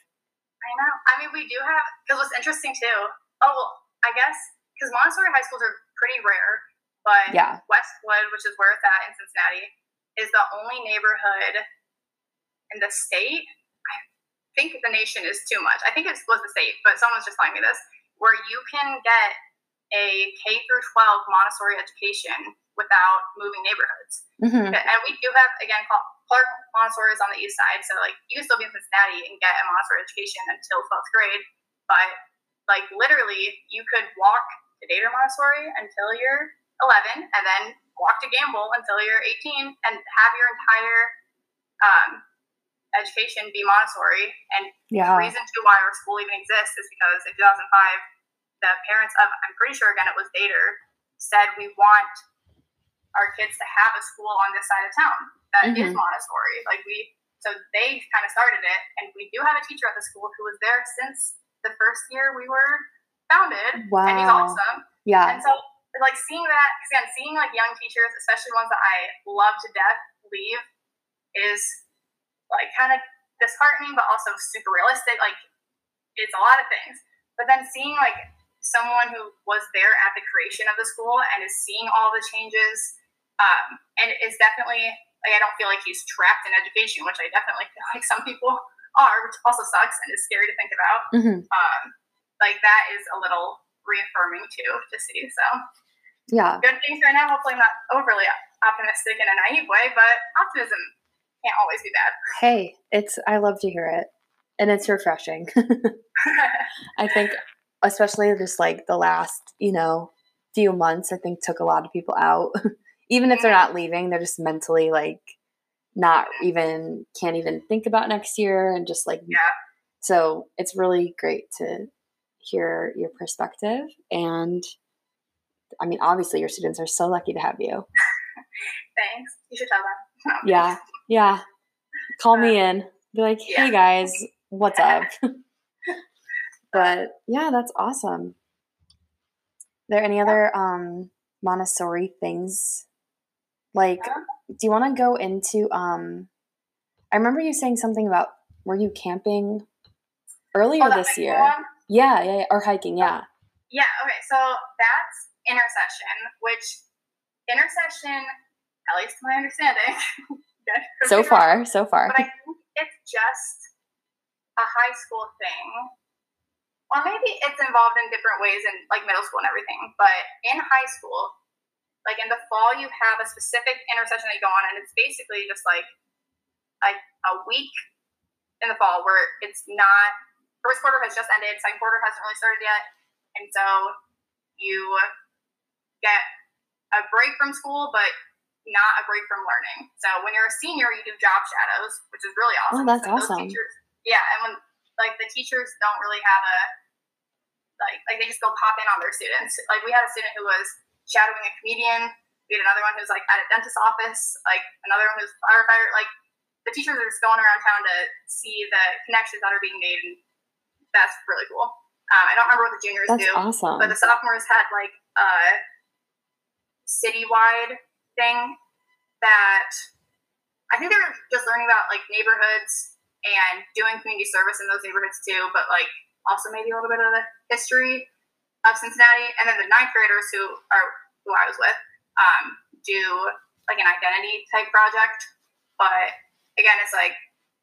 i know i mean we do have because what's interesting too oh well i guess because montessori high schools are pretty rare but yeah westwood which is where it's at in cincinnati is the only neighborhood in the state, I think the nation is too much. I think it was the state, but someone's just telling me this, where you can get a K through 12 Montessori education without moving neighborhoods. Mm-hmm. And we do have, again, Clark Montessori is on the east side, so like you can still be in Cincinnati and get a Montessori education until 12th grade, but like literally you could walk to Dater Montessori until you're 11 and then walk to Gamble until you're 18 and have your entire um, education be Montessori. And yeah. the reason to why our school even exists is because in 2005, the parents of, I'm pretty sure again it was Dater, said we want our kids to have a school on this side of town that mm-hmm. is Montessori. Like we, so they kind of started it, and we do have a teacher at the school who was there since the first year we were founded. Wow. And he's awesome. Yeah. And so, like seeing that, again, seeing like young teachers, especially ones that I love to death, leave is like kind of disheartening, but also super realistic. Like it's a lot of things. But then seeing like someone who was there at the creation of the school and is seeing all the changes, um, and it's definitely like I don't feel like he's trapped in education, which I definitely feel like some people are, which also sucks and is scary to think about. Mm-hmm. Um, like that is a little reaffirming too to see. So yeah, good things right now. Hopefully, I'm not overly optimistic in a naive way, but optimism can't always be bad. [LAUGHS] Hey, it's I love to hear it. And it's refreshing. [LAUGHS] I think especially just like the last, you know, few months I think took a lot of people out. [LAUGHS] even if they're not leaving, they're just mentally like not even can't even think about next year and just like yeah. So it's really great to hear your perspective and I mean obviously your students are so lucky to have you. [LAUGHS] Thanks. You should tell them. yeah. Yeah. Call me in. Be like, hey yeah. guys, what's [LAUGHS] up? [LAUGHS] but yeah, that's awesome. Are there any other um Montessori things? Like, do you want to go into um I remember you saying something about were you camping earlier oh, this year? Yeah, yeah, yeah, or hiking, yeah. Yeah, okay. So that's intersession, which intersession, at least to my understanding, [LAUGHS] so far, so far. But I think it's just a high school thing. Or maybe it's involved in different ways in like middle school and everything. But in high school, like in the fall, you have a specific intersession that you go on, and it's basically just like like a week in the fall where it's not first quarter has just ended, second quarter hasn't really started yet, and so you get a break from school, but not a break from learning. So when you're a senior, you do job shadows, which is really oh, awesome. Oh, that's awesome. Teachers, yeah, and when like the teachers don't really have a like like they just go pop in on their students. Like we had a student who was shadowing a comedian. We had another one who was like at a dentist's office. Like another one who was firefighter. Like the teachers are just going around town to see the connections that are being made, and that's really cool. Um, I don't remember what the juniors That's do, awesome. but the sophomores had like a citywide thing that I think they're just learning about like neighborhoods and doing community service in those neighborhoods too, but like also maybe a little bit of the history of Cincinnati. And then the ninth graders who are who I was with um, do like an identity type project, but again, it's like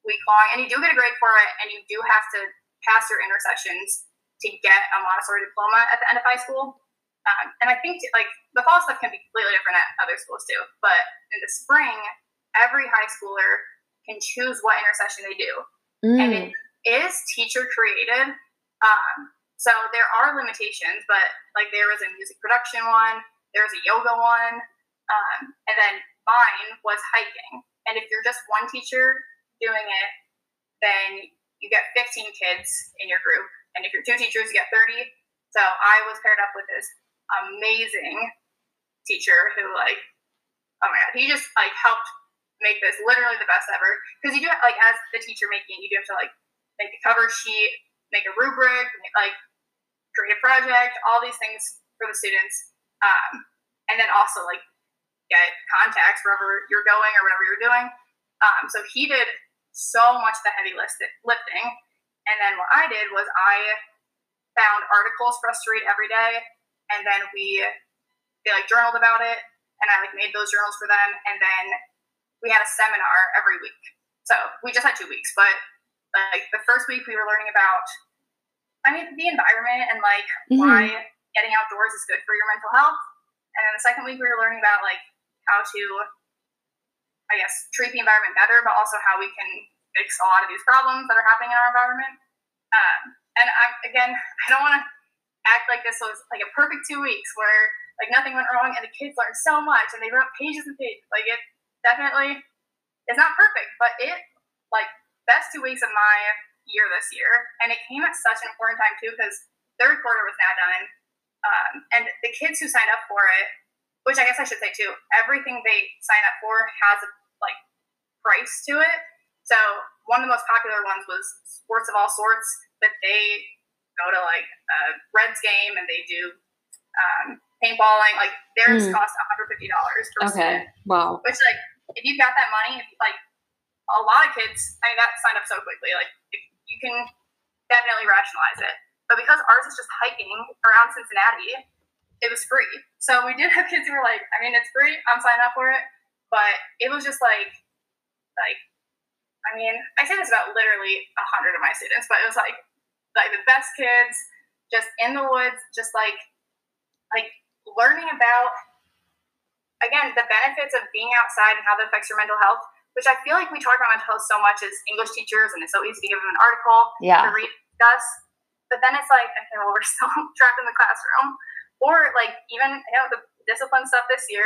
week long, and you do get a grade for it, and you do have to pass your intersessions to get a Montessori diploma at the end of high school. Um, and I think like the fall stuff can be completely different at other schools too. But in the spring, every high schooler can choose what intersession they do, and Mm. it is teacher created. Um, so there are limitations, but like there was a music production one, there was a yoga one, um, and then mine was hiking. And if you're just one teacher doing it, then you get 15 kids in your group. And if you're two teachers, you get 30. So I was paired up with this amazing teacher who, like, oh my god, he just like helped make this literally the best ever. Because you do like as the teacher making, it, you do have to like make a cover sheet, make a rubric, like create a project, all these things for the students, um, and then also like get contacts wherever you're going or whatever you're doing. Um, so he did so much of the heavy lifting, and then what I did was I found articles for us to read every day, and then we they like journaled about it, and I like made those journals for them, and then we had a seminar every week. So we just had two weeks, but like the first week we were learning about, I mean, the environment and like Mhm. why getting outdoors is good for your mental health. And then the second week we were learning about like how to, I guess, treat the environment better, but also how we can fix a lot of these problems that are happening in our environment. Um, and I, again, [LAUGHS] I don't want to act like this was like a perfect two weeks where like nothing went wrong and the kids learned so much and they wrote pages and pages. Like it definitely is not perfect, but it like best two weeks of my year this year, and it came at such an important time too because third quarter was now done, um, and the kids who sign up for it, which I guess I should say too, everything they sign up for has a like price to it. So one of the most popular ones was sports of all sorts, but they go to like a Reds game and they do um, paintballing. Like theirs Hmm. cost one hundred fifty dollars Okay. student. Wow. Which like if you've got that money, if, like a lot of kids, I mean that signed up so quickly. Like if you can definitely rationalize it. But because ours is just hiking around Cincinnati, it was free. So we did have kids who were like, I mean, it's free. I'm signing up for it. But it was just like, like, I mean, I say this about literally a hundred of my students, but it was like, like the best kids, just in the woods, just like, like learning about again, the benefits of being outside and how that affects your mental health, which I feel like we talk about mental health so much as English teachers, and it's so easy to give them an article Yeah. to read discuss. But then it's like, okay, well, we're [LAUGHS] still trapped in the classroom. Or like even you know the discipline stuff this year,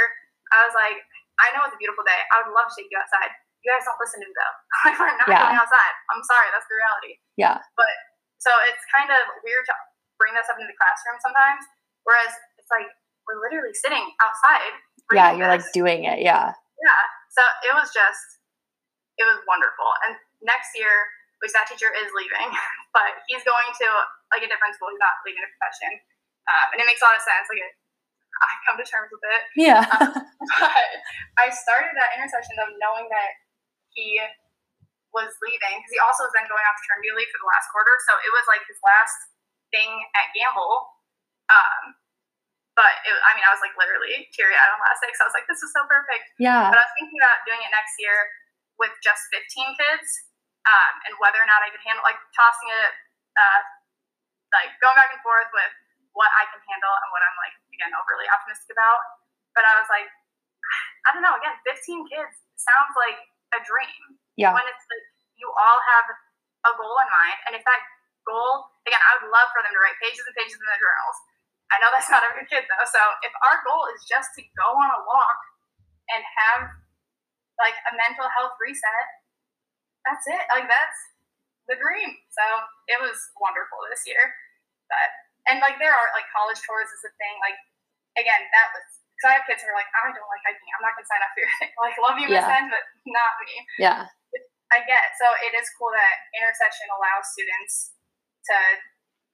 I was like, I know it's a beautiful day. I would love to take you outside. You guys don't listen to me though. [LAUGHS] Like we're not Yeah. going outside. I'm sorry, that's the reality. Yeah. But so it's kind of weird to bring this up into the classroom sometimes. Whereas it's like we're literally sitting outside. Yeah. You're like doing it. Yeah. Yeah. So it was just, it was wonderful. And next year, which that teacher is leaving, [LAUGHS] but he's going to like a different school. He's not leaving the profession. Um, and it makes a lot of sense. Like, it, [LAUGHS] I come to terms with it. Yeah. [LAUGHS] But I started that intersession of knowing that he was leaving because he also was then going off paternity leave for the last quarter. So it was like his last thing at Gamble. Um, but it, I mean, I was like literally teary eyed on last day because I was like, this is so perfect. yeah. But I was thinking about doing it next year with just 15 kids um, and whether or not I could handle, like, tossing it, uh, like, going back and forth with what I can handle and what I'm, like, again, overly optimistic about. But I was like, [SIGHS] I don't know, again, 15 kids sounds like a dream. Yeah. When it's like you all have a goal in mind. And if that goal, again, I would love for them to write pages and pages in their journals. I know that's not every kid though. So if our goal is just to go on a walk and have like a mental health reset, that's it. Like that's the dream. So it was wonderful this year. But and like there are like college tours is a thing. Like again, that was because I have kids who are like, I don't like hiking. I'm not gonna sign up for your thing. [LAUGHS] Like love you, Miss Yeah. N, but not me. Yeah. I get. So it is cool that intersession allows students to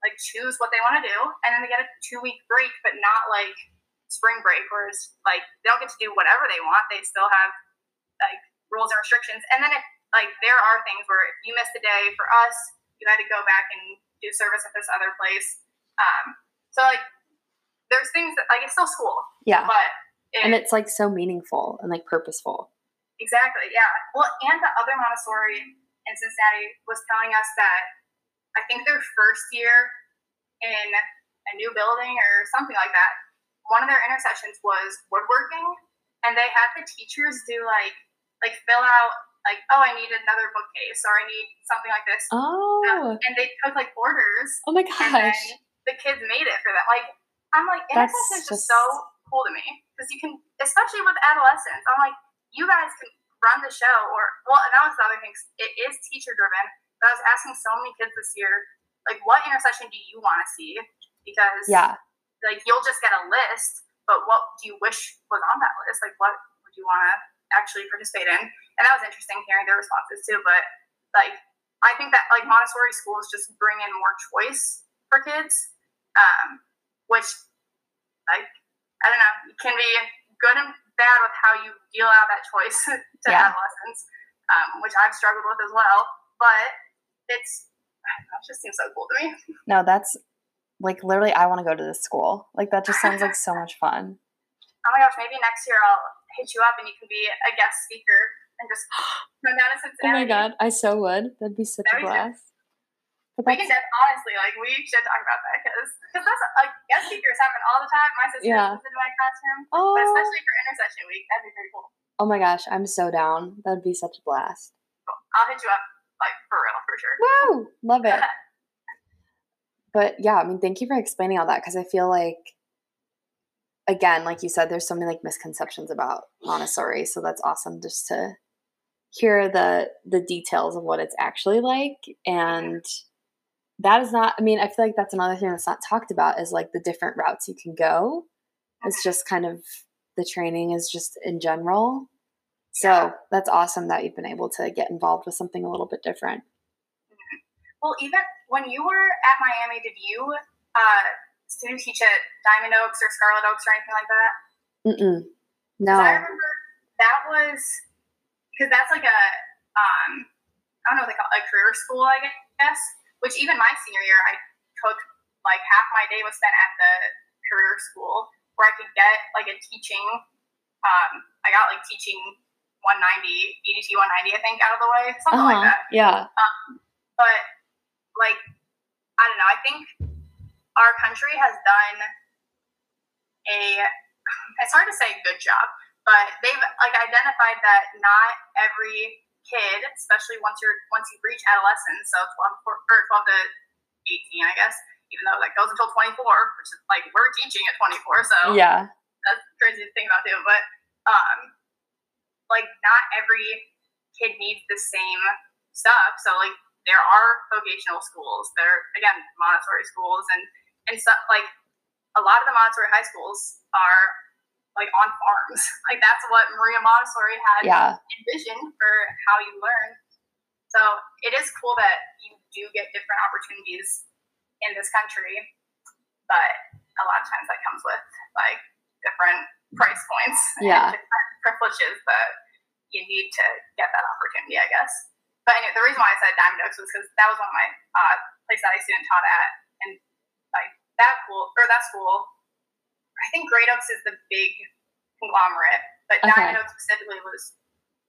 like choose what they want to do, and then they get a two week break, but not like spring break, whereas like they don't get to do whatever they want. They still have like rules and restrictions, and then if like there are things where if you missed a day for us, you had to go back and do service at this other place. Um, so like there's things that like it's still school, Yeah. but it, And it's like so meaningful and like purposeful. Exactly, yeah. Well, and the other Montessori in Cincinnati was telling us that I think their first year in a new building or something like that, one of their intersessions was woodworking, and they had the teachers do like like fill out like oh I need another bookcase or I need something like this, Oh. Um, and they took like orders, Oh my gosh. the kids made it for them. Like I'm like That's intersession is just just- so cool to me because you can, especially with adolescents. I'm like, you guys can run the show, or well, and that was the other thing. It is teacher driven. But I was asking so many kids this year, like, what intersession do you want to see? Because Yeah. like you'll just get a list, but what do you wish was on that list? Like, what would you want to actually participate in? And that was interesting hearing their responses too. But like, I think that like Montessori schools just bring in more choice for kids, um, which like I don't know, can be good and bad with how you deal out that choice [LAUGHS] to Yeah. adolescents, um, which I've struggled with as well. But it's I don't know, it just seems so cool to me. No, that's like literally I want to go to this school. Like that just sounds like so much fun. [LAUGHS] oh my gosh, maybe next year I'll hit you up and you can be a guest speaker and just [GASPS] come down to Oh my god, I so would. That'd be such a be good. blast. But We can def- honestly, like, we should talk about that because because that's like guest speakers happen all the time. My sister Yeah. comes into my classroom, but oh, especially for intersession week, that'd be pretty cool. oh my gosh, I'm so down. That'd be such a blast. I'll hit you up, like, for real, for sure. Woo! Love it. [LAUGHS] But yeah, I mean, thank you for explaining all that because I feel like, again, like you said, there's so many like misconceptions about Montessori. So that's awesome just to hear the the details of what it's actually like. And that is not. I mean, I feel like that's another thing that's not talked about is like the different routes you can go. It's just kind of the training is just in general. So that's awesome that you've been able to get involved with something a little bit different. Well, even when you were at Miami, did you uh, student teach at Diamond Oaks or Scarlet Oaks or anything like that? Mm-mm. No. I remember that was because that's like a um, I don't know what they call it, a career school, I guess. Which even my senior year, I took like half my day was spent at the career school where I could get like a teaching. Um, I got like teaching 190, EDT 190, I think, out of the way, something like Uh-huh. that Yeah. but like I don't know. I think our country has done a. It's hard to say good job, but they've like identified that not every kid, especially once you're once you reach adolescence, so 12 or 12 to 18, I guess, even though that goes until 24, which is like we're teaching at 24, so Yeah. that's crazy to think about too. But um, like not every kid needs the same stuff. So like there are vocational schools. There are again Montessori schools and and stuff like a lot of the Montessori high schools are like on farms. [LAUGHS] Like that's what Maria Montessori had Yeah. envisioned for how you learn. So it is cool that you do get different opportunities in this country, but a lot of times that comes with like different price points Yeah. and different privileges that you need to get that opportunity, I guess. But anyway, the reason why I said Diamond Oaks was because that was one of my uh, places that I student taught at, and that cool or that school, I think Great Oaks is the big conglomerate, but Okay. Diamond Oaks specifically was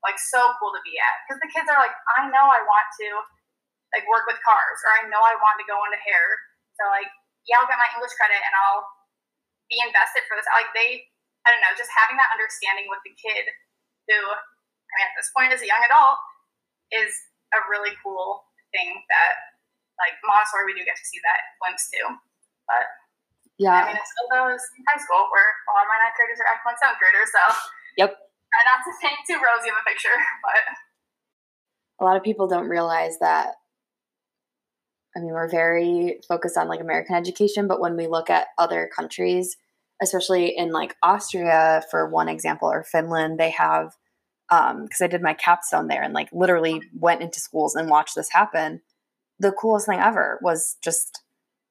like so cool to be at because the kids are like, I know I want to like work with cars, or I know I want to go into hair, so like yeah, I'll get my English credit and I'll be invested for this. Like they, I don't know, just having that understanding with the kid who, I mean, at this point is a young adult, is a really cool thing that like Montessori we do get to see that glimpse too. But yeah, I mean, it's still high school where all of my ninth graders are at point seventh graders, so Yep. try not to paint too rosy of a picture, [LAUGHS] but A lot of people don't realize that I mean, we're very focused on like American education, but when we look at other countries, especially in like Austria, for one example, or Finland, they have because um, I did my capstone there and like literally went into schools and watched this happen. The coolest thing ever was just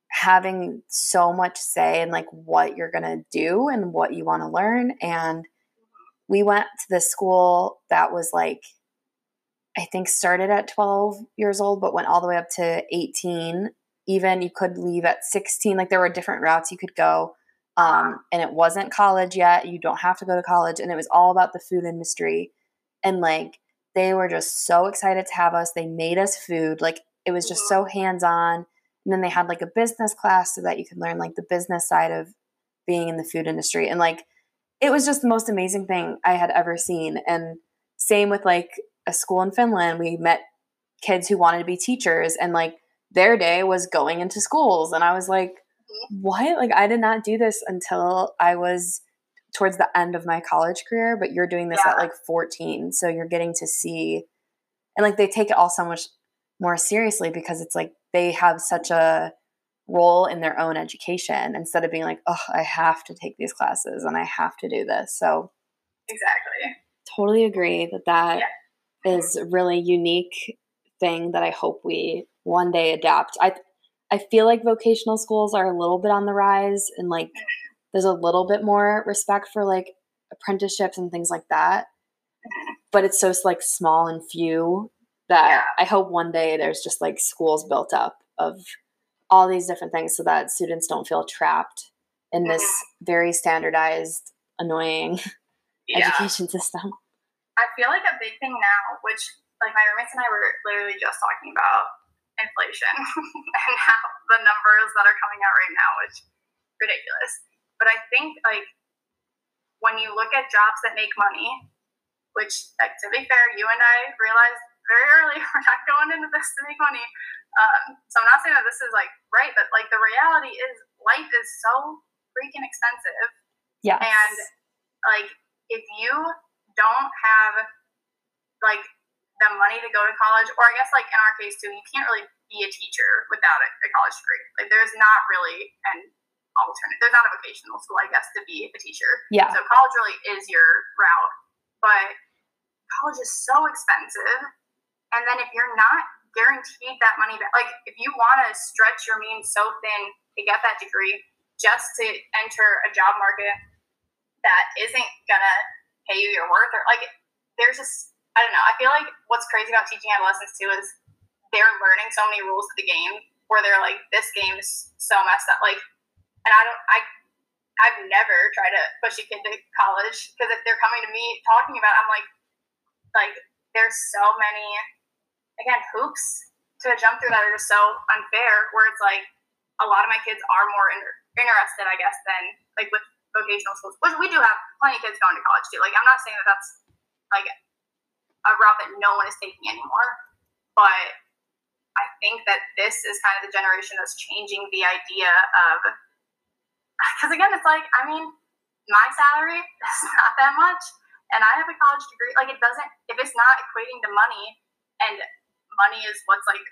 having so much say in like what you're gonna do and what you want to learn. And we went to this school that was like, I think started at 12 years old, but went all the way up to 18. Even you could leave at 16. Like there were different routes you could go. Um, and it wasn't college yet. You don't have to go to college. And it was all about the food industry and like they were just so excited to have us. They made us food. Like it was just so hands on. And then they had like a business class so that you could learn like the business side of being in the food industry. And like it was just the most amazing thing I had ever seen. And same with like a school in Finland. We met kids who wanted to be teachers and like their day was going into schools. And I was like, mm-hmm. what? Like I did not do this until I was towards the end of my college career, but you're doing this yeah. at like 14. So you're getting to see, and like they take it all so much more seriously because it's like they have such a role in their own education instead of being like, oh, I have to take these classes and I have to do this. So, exactly. Totally agree that that yeah. is a really unique thing that I hope we one day adapt. I I feel like vocational schools are a little bit on the rise and like [LAUGHS] there's a little bit more respect for like apprenticeships and things like that. But it's so like small and few that yeah. I hope one day there's just like schools built up of all these different things so that students don't feel trapped in this very standardized, annoying [LAUGHS] yeah. education system. I feel like a big thing now, which like my roommates and I were literally just talking about inflation [LAUGHS] and how the numbers that are coming out right now, which ridiculous. But I think like when you look at jobs that make money, which like to be fair, you and I realized very early [LAUGHS] we're not going into this to make money. Um, so I'm not saying that this is like right, but like the reality is life is so freaking expensive. Yeah. And like if you don't have like the money to go to college, or I guess like in our case too, you can't really be a teacher without a, a college degree. Like there's not really an alternative. There's not a vocational school, I guess, to be a teacher. Yeah. So college really is your route, but college is so expensive. And then if you're not guaranteed that money back, like if you want to stretch your means so thin to get that degree just to enter a job market that isn't gonna pay you your worth, or like there's just I don't know. I feel like what's crazy about teaching adolescents too is they're learning so many rules of the game where they're like, this game is so messed up. Like and I don't I I've never tried to push a kid to college because if they're coming to me talking about, it, I'm like, like there's so many again hoops to jump through that are just so unfair. Where it's like a lot of my kids are more inter- interested, I guess, than like with vocational schools, which we do have plenty of kids going to college too. Like I'm not saying that that's like a route that no one is taking anymore, but I think that this is kind of the generation that's changing the idea of because again, it's like, I mean, my salary [LAUGHS] is not that much, and I have a college degree. Like, it doesn't, if it's not equating to money, and money is what's like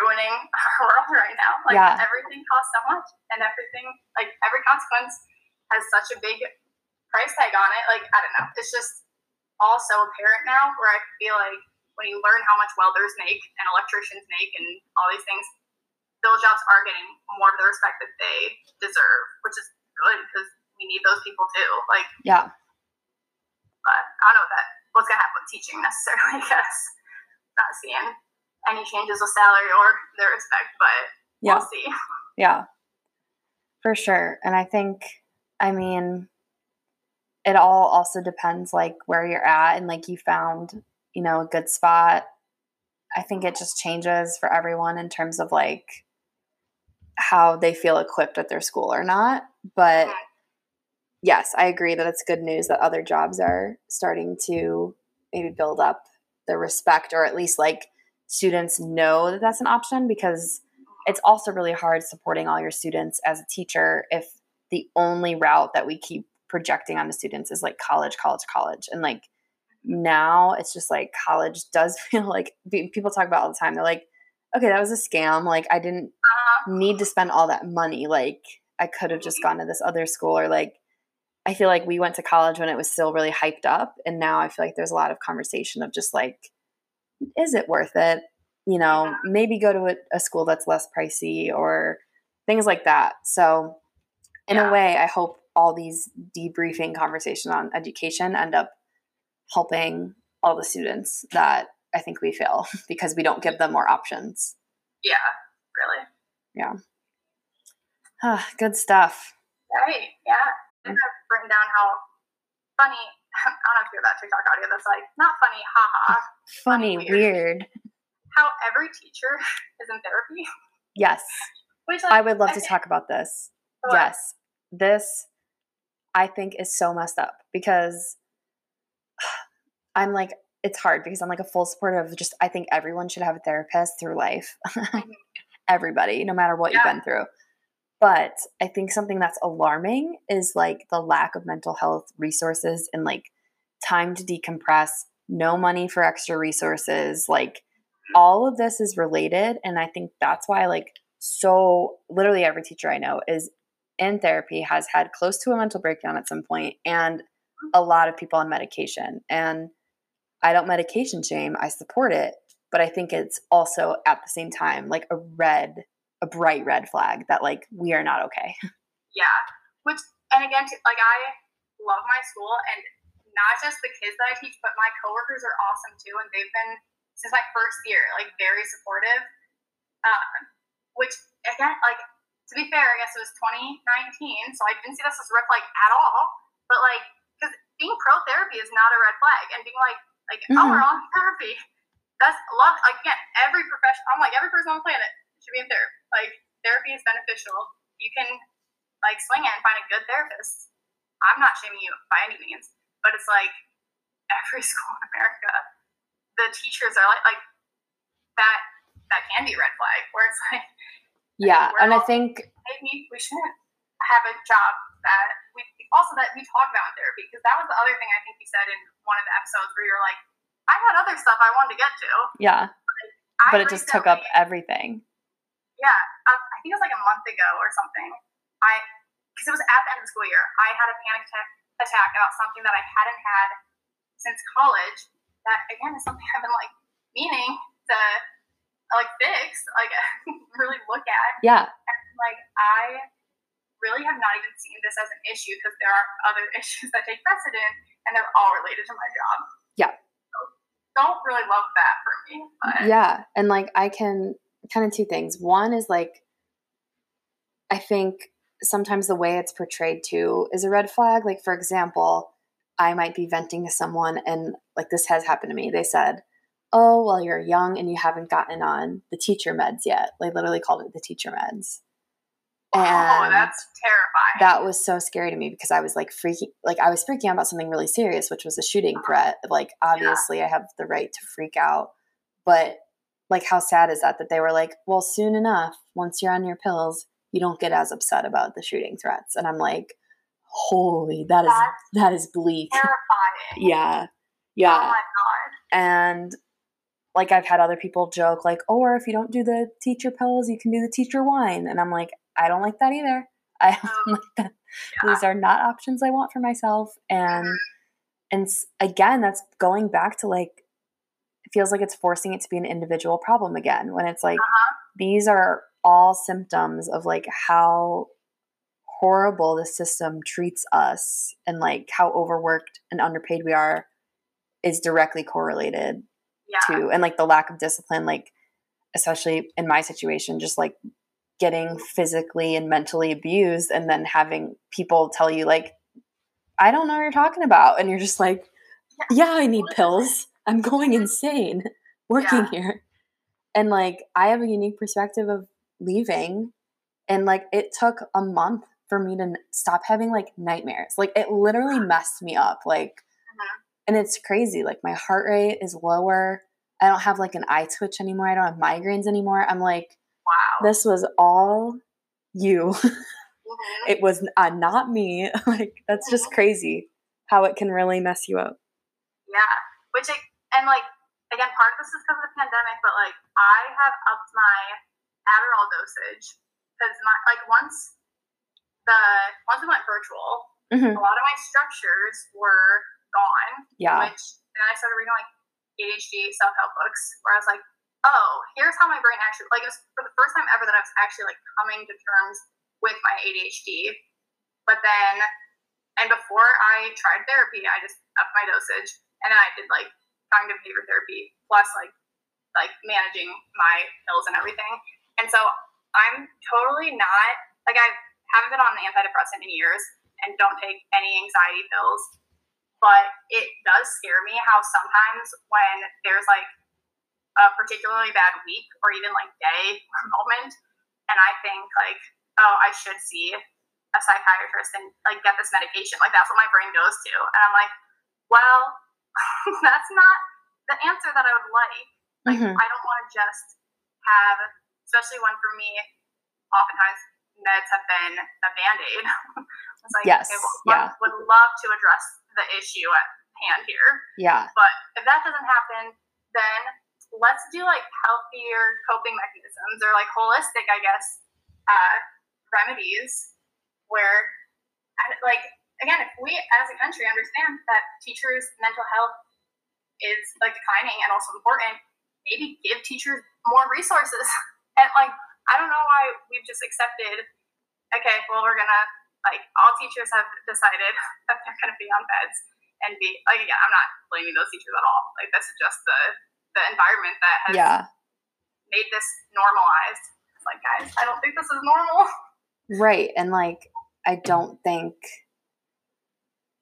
ruining [LAUGHS] our world right now. Like, yeah. everything costs so much, and everything, like, every consequence has such a big price tag on it. Like, I don't know. It's just all so apparent now where I feel like when you learn how much welders make and electricians make and all these things, those jobs are getting more of the respect that they deserve, which is good because we need those people too. Like, yeah. But I don't know that what's gonna happen with teaching necessarily. [LAUGHS] I guess not seeing any changes with salary or their respect, but yeah. we'll see. [LAUGHS] Yeah, for sure. And I think, I mean, it all also depends like where you're at and like you found, you know, a good spot. I think it just changes for everyone in terms of like how they feel equipped at their school or not. But mm-hmm. yes, I agree that it's good news that other jobs are starting to maybe build up the respect or at least like students know that that's an option because it's also really hard supporting all your students as a teacher if the only route that we keep projecting on the students is like college, college, college. And like now it's just like college does [LAUGHS] feel like people talk about all the time. They're like, okay, that was a scam. Like I didn't Uh, need to spend all that money. Like I could have just gone to this other school or like I feel like we went to college when it was still really hyped up and now I feel like there's a lot of conversation of just like is it worth it? You know, maybe go to a, a school that's less pricey or things like that. So in Yeah. a way, I hope all these debriefing conversations on education end up helping all the students that I think we fail [LAUGHS] because we don't give them more options. yeah, really. Yeah. Ah, [SIGHS] good stuff. Right. Yeah. I think I've written down how funny. [LAUGHS] I don't know if you hear that TikTok audio that's like not funny, haha. [LAUGHS] Funny, Funny, weird. How every teacher [LAUGHS] is in therapy. Yes. Which like, I would love to think- talk about this. What? Yes. This I think is so messed up because [SIGHS] I'm like it's hard because I'm like a full supporter of just I think everyone should have a therapist through life. Mm-hmm. Everybody, no matter what you've been through. But I think something that's alarming is like the lack of mental health resources and like time to decompress, no money for extra resources, like all of this is related. And I think that's why like so literally every teacher I know is in therapy has had close to a mental breakdown at some point and a lot of people on medication. And I don't medication shame, I support it, but I think it's also at the same time like a red a bright red flag that like we are not okay. [LAUGHS] Yeah. Which, and again, like I love my school and not just the kids that I teach, but my coworkers are awesome too. And they've been, since my first year, like very supportive. Um, which, again, like, to be fair, I guess it was 2019, so I didn't see this as a red flag at all. But like, because being pro therapy is not a red flag, and being like, like, oh, Mhm. we're on therapy. That's love. Like, again, every profession. I'm like every person on the planet should be in therapy. Like, therapy is beneficial. You can like swing it and find a good therapist. I'm not shaming you by any means, but it's like every [LAUGHS] school in America, the teachers are like like that. That can be a red flag where it's like [LAUGHS] Yeah, and I think maybe we shouldn't have a job that we also that we talk about in therapy because that was the other thing I think you said in one of the episodes where you're like, I had other stuff I wanted to get to. yeah, but it just took up everything. Yeah, I, I think it was like a month ago or something. I because it was at the end of the school year. I had a panic attack, attack about something that I hadn't had since college. That again is something [LAUGHS] I've been like meaning to like fix, like [LAUGHS] really look at. Yeah, Like I really have not even seen this as an issue because there are other [LAUGHS] issues that take precedent, and they're all related to my job. Yeah. So, don't really love that for me. But yeah, and like I can kind of two things. One is like I think sometimes the way it's portrayed too is a red flag. Like for example, I might be venting to someone and like this has happened to me. They said, "Oh, well you're young and you haven't gotten on the teacher meds yet." They literally called it the teacher meds. oh, that's terrifying. that was so scary to me because I was like freaking like I was freaking out about something really serious, which was a shooting threat. Like obviously I have the right to freak out, but like how sad is that that they were like, well, soon enough, once you're on your pills, you don't get as upset about the shooting threats. And I'm like, holy, that is That's that is bleak. terrifying. Yeah. Oh Yeah. my god. And like I've had other people joke like, "Oh, or if you don't do the teacher pills, you can do the teacher wine." And I'm like, I don't like that either. [LAUGHS] I don't Um, like that. yeah. These are not options I want for myself. And and again, that's going back to like it feels like it's forcing it to be an individual problem again when it's like Uh-huh. these are all symptoms of like how horrible the system treats us and like how overworked and underpaid we are is directly correlated Yeah. to and like the lack of discipline like especially in my situation just like getting physically and mentally abused and then having people tell you like i don't know what you're talking about and you're just like yeah i need pills i'm going insane working Yeah. here. And like i have a unique perspective of leaving and like it took a month for me to n- stop having like nightmares. Like it literally messed me up like Mhm. and it's crazy like my heart rate is lower. I don't have like an eye twitch anymore. I don't have migraines anymore. I'm like Wow. this was all you. [LAUGHS] Mhm. it was uh, not me. [LAUGHS] Like that's just crazy how it can really mess you up. Yeah, which it, and like again, part of this is because of the pandemic, but like I have upped my Adderall dosage because my like once the once we went virtual, Mhm. a lot of my structures were gone. Yeah. Which and I started reading like ADHD self help books where I was like, oh, here's how my brain actually like it was for the first time ever that I was actually like coming to terms with my ADHD. But then and before I tried therapy, I just upped my dosage and then I did like cognitive behavior therapy plus like like managing my pills and everything. And so I'm totally not like I haven't been on an antidepressant in years and don't take any anxiety pills. But it does scare me how sometimes when there's like a particularly bad week or even like day or [LAUGHS] moment, and I think like, oh, I should see a psychiatrist and like get this medication. Like that's what my brain goes to. And I'm like, well, [LAUGHS] that's not the answer that I would like. Like Mhm. I don't want to just have, especially when for me, oftentimes meds have been a band aid. [LAUGHS] it's like, Yes, okay, well, yeah. would love to address the issue at hand here. Yeah. But if that doesn't happen, then let's do like healthier coping mechanisms or like holistic, I guess, uh, remedies where, like, again, if we as a country understand that teachers' mental health is like declining and also important, maybe give teachers more resources. [LAUGHS] and like, I don't know why we've just accepted, okay, well, we're gonna, like, all teachers have decided [LAUGHS] that they're gonna be on beds and be like again, I'm not blaming those teachers at all. Like this is just the the environment that has Yeah. made this normalized. It's like guys, I don't think this is normal. [LAUGHS] Right. And like, I don't think,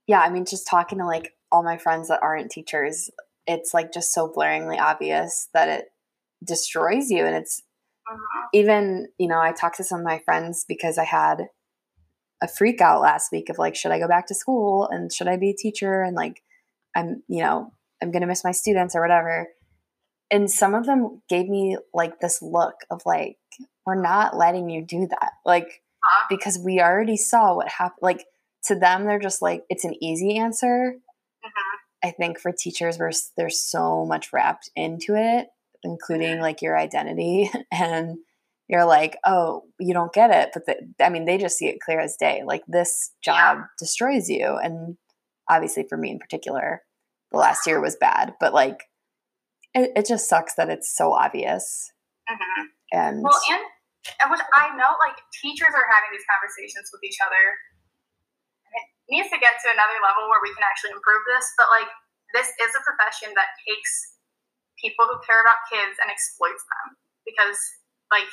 yeah, I mean, just talking to like all my friends that aren't teachers, it's like just so blaringly obvious that it destroys you. And it's Mhm. even, you know, I talked to some of my friends because I had a freak out last week of like, should I go back to school and should I be a teacher? And like, I'm, you know, I'm going to miss my students or whatever. And some of them gave me like this look of like, we're not letting you do that. Like, Huh? because we already saw what happened. Like, to them, they're just like, it's an easy answer. Mhm. I think for teachers, we're, there's so much wrapped into it, including like your identity. [LAUGHS] And you're like, oh, you don't get it. But the, I mean, they just see it clear as day. Like, this job destroys you. And obviously, for me in particular, the last year was bad. But like, it, it just sucks that it's so obvious. Mhm. And Well, and and which I know, like teachers are having these conversations with each other. Needs to get to another level where we can actually improve this. But like, this is a profession that takes people who care about kids and exploits them because, like,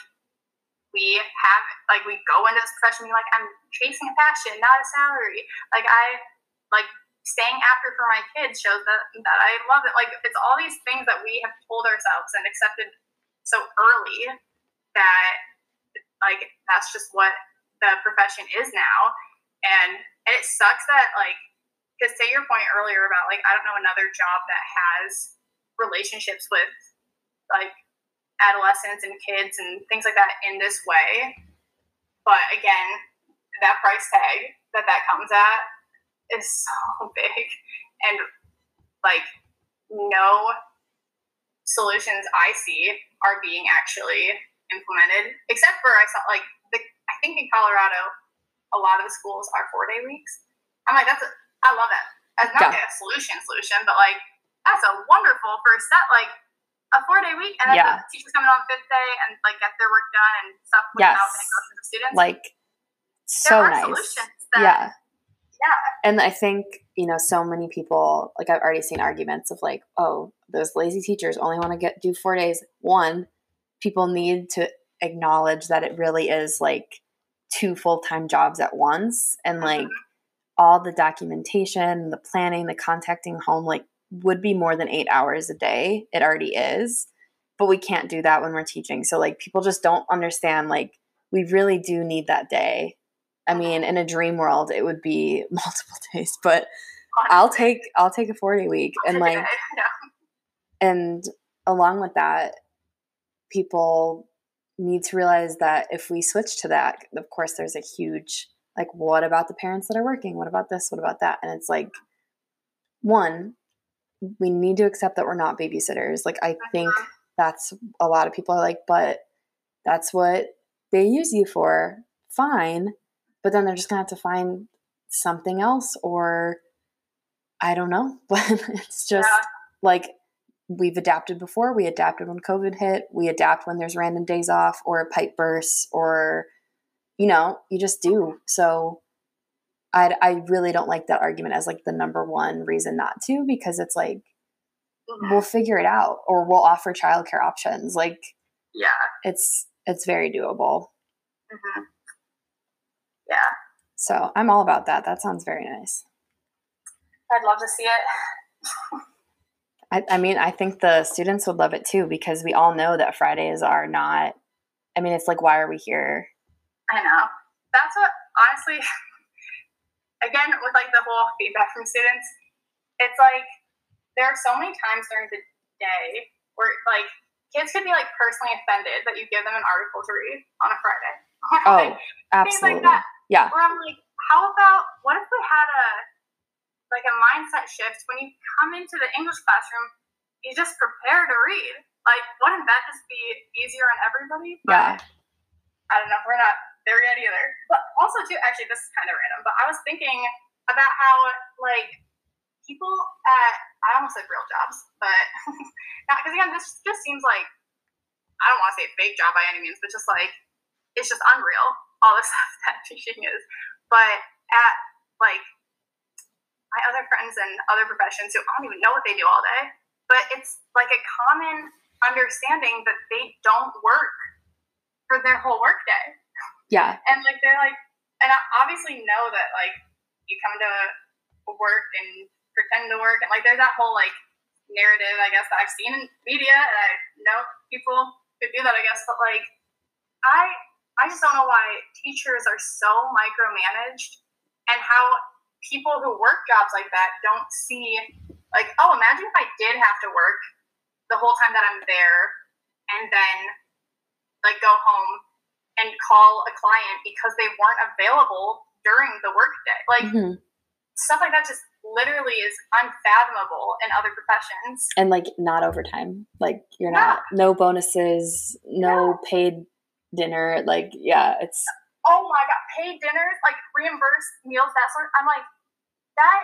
we have like we go into this profession like, I'm chasing a passion, not a salary. Like I like staying after for my kids shows that that I love it. Like it's all these things that we have told ourselves and accepted so early that like that's just what the profession is now and and it sucks that like because to your point earlier about like i don't know another job that has relationships with like adolescents and kids and things like that in this way. But again that price tag that that comes at is [LAUGHS] so big. And like no solutions i see are being actually implemented except for i saw like the, i think in colorado a lot of the schools are four day weeks i'm like that's a, i love it. as not Yeah. a solution solution but like that's a wonderful first step like a four day week and then Yeah. the teachers come in on the fifth day and like get their work done and stuff without Yes. cost the students like, so nice. solutions that Yeah. yeah And I think, you know, so many people, like I've already seen arguments of like, oh, those lazy teachers only want to get do four days. One, people need to acknowledge that it really is like two full time jobs at once. And like all the documentation, the planning, the contacting home, like would be more than eight hours a day. It already is. But we can't do that when we're teaching. So like people just don't understand like we really do need that day. I mean, in a dream world, it would be [LAUGHS] multiple days, but I'll take I'll take a 40 week and like [LAUGHS] and along with that, people need to realize that if we switch to that, of course there's a huge like what about the parents that are working? What about this? What about that? And it's like one, we need to accept that we're not babysitters. Like I think Mhm. that's a lot of people are like, but that's what they use you for. Fine. But then they're just gonna have to find something else or I don't know. [LAUGHS] But it's just Yeah. like we've adapted before. We adapted when COVID hit. We adapt when there's random days off or a pipe bursts or you know, you just do. So I I really don't like that argument as like the number one reason not to because it's like we'll figure it out or we'll offer childcare options. Like Yeah. it's it's very doable. hmm Yeah. So I'm all about that. That sounds very nice. I'd love to see it. [LAUGHS] I, I mean, I think the students would love it too because we all know that Fridays are not. I mean, it's like, why are we here? I know. That's what honestly [LAUGHS] again with like the whole feedback from students, it's like there are so many times during the day where like kids could be like personally offended that you give them an article to read on a Friday. [LAUGHS] Oh, Like, things like absolutely. that. Yeah. Where I'm like, how about what if we had a like a mindset shift when you come into the English classroom, you just prepare to read. Like, wouldn't that just be easier on everybody? But Yeah. I don't know. We're not there yet either. But also, too, actually, this is kind of random. But I was thinking about how like people at I almost said real jobs, but [LAUGHS] not because again, this just seems like I don't want to say a fake job by any means, but just like it's just unreal all the [LAUGHS] stuff that teaching is. But at like my other friends and other professions who I don't even know what they do all day, but it's like a common understanding that they don't work for their whole workday Yeah. and like they're like and I obviously know that like you come to work and pretend to work and like there's that whole like narrative I guess that I've seen in media and I know people who do that I guess. But like I I just don't know why teachers are so micromanaged and how people who work jobs like that don't see like oh imagine if I did have to work the whole time that I'm there and then like go home and call a client because they weren't available during the workday. Like Mhm. stuff like that just literally is unfathomable in other professions. And like not overtime. Like you're not, no bonuses, no paid dinner. Like, yeah, it's, Oh my god, paid dinners, like reimbursed meals, that sort. I'm like, that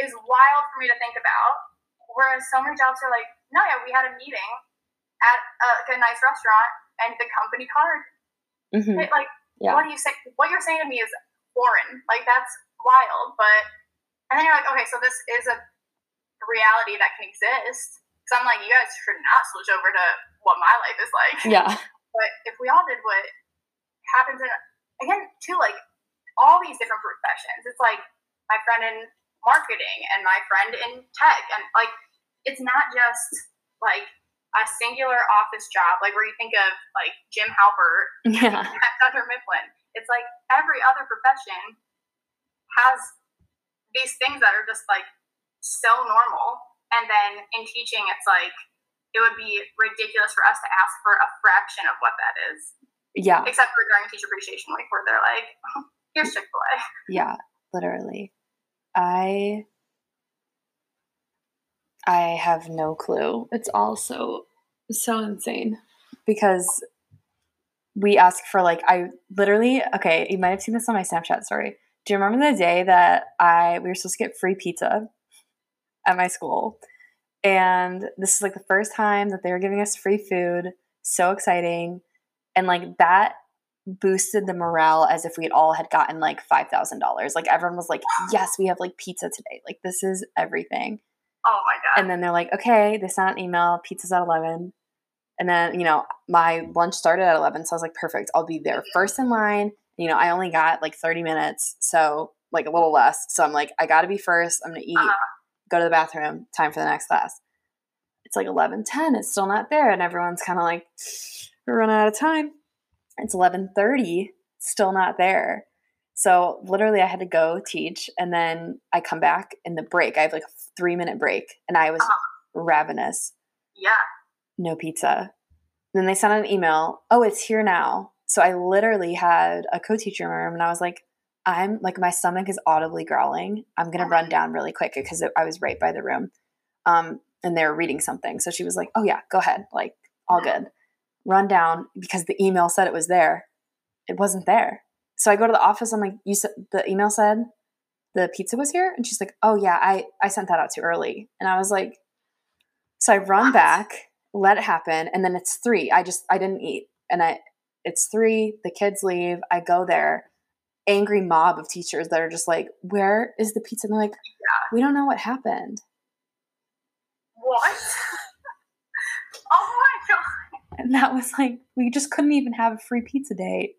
is wild for me to think about. Whereas so many jobs are like, no, yeah, we had a meeting at a, a nice restaurant and the company card. mhm. Right, Like, Yeah. what do you say? What you're saying to me is foreign. Like that's wild. But and then you're like, okay, so this is a reality that can exist. So I'm like, you guys should not switch over to what my life is like. yeah. [LAUGHS] But if we all did what happens in again too, like all these different professions, it's like my friend in marketing and my friend in tech, and like it's not just like a singular office job, like where you think of like Jim Halpert [LAUGHS] Yeah. at Dunder Mifflin. It's like every other profession has these things that are just like so normal. And then in teaching, it's like it would be ridiculous for us to ask for a fraction of what that is, Yeah. except for during Teacher Appreciation Week, where they're like, oh, here's Chick fil A. Yeah, literally. I I have no clue. It's all so so insane because we ask for like I literally okay, you might have seen this on my Snapchat story. Do you remember the day that I we were supposed to get free pizza at my school? And this is like the first time that they were giving us free food. So exciting. And like that boosted the morale as if we had all had gotten like five thousand dollars. Like everyone was like, [GASPS] "Yes, we have like pizza today. Like this is everything." Oh my god. And then they're like, "Okay, they sent an email. Pizza's at 11. And then you know my lunch started at eleven, so I was like, "Perfect. I'll be there first in line." You know, I only got like thirty minutes, so like a little less. So I'm like, I got to be first. I'm gonna eat, Uh-huh. go to the bathroom. Time for the next class. It's like eleven ten. It's still not there, and everyone's kind of like, "We're running out of time." it's 11:30 still not there so literally i had to go teach and then i come back in the break i have like a 3 minute break and i was Uh-huh. ravenous yeah. no pizza then they sent an email oh it's here now so i literally had a co-teacher in my room and i was like i'm like my stomach is audibly growling i'm going to run down really quick because i was right by the room um, and they were reading something. So she was like, "Oh yeah, go ahead, like all good." Run down because the email said it was there. It wasn't there. So I go to the office. I'm like, "You said the email said the pizza was here," and she's like, "Oh yeah, I I sent that out too early." And I was like, so I run What? back, let it happen, and then it's three. I just I didn't eat, and I it's three. The kids leave. I go there. Angry mob of teachers that are just like, "Where is the pizza?" And they're like, "We don't know what happened." What? And that was like, we just couldn't even have a free pizza date.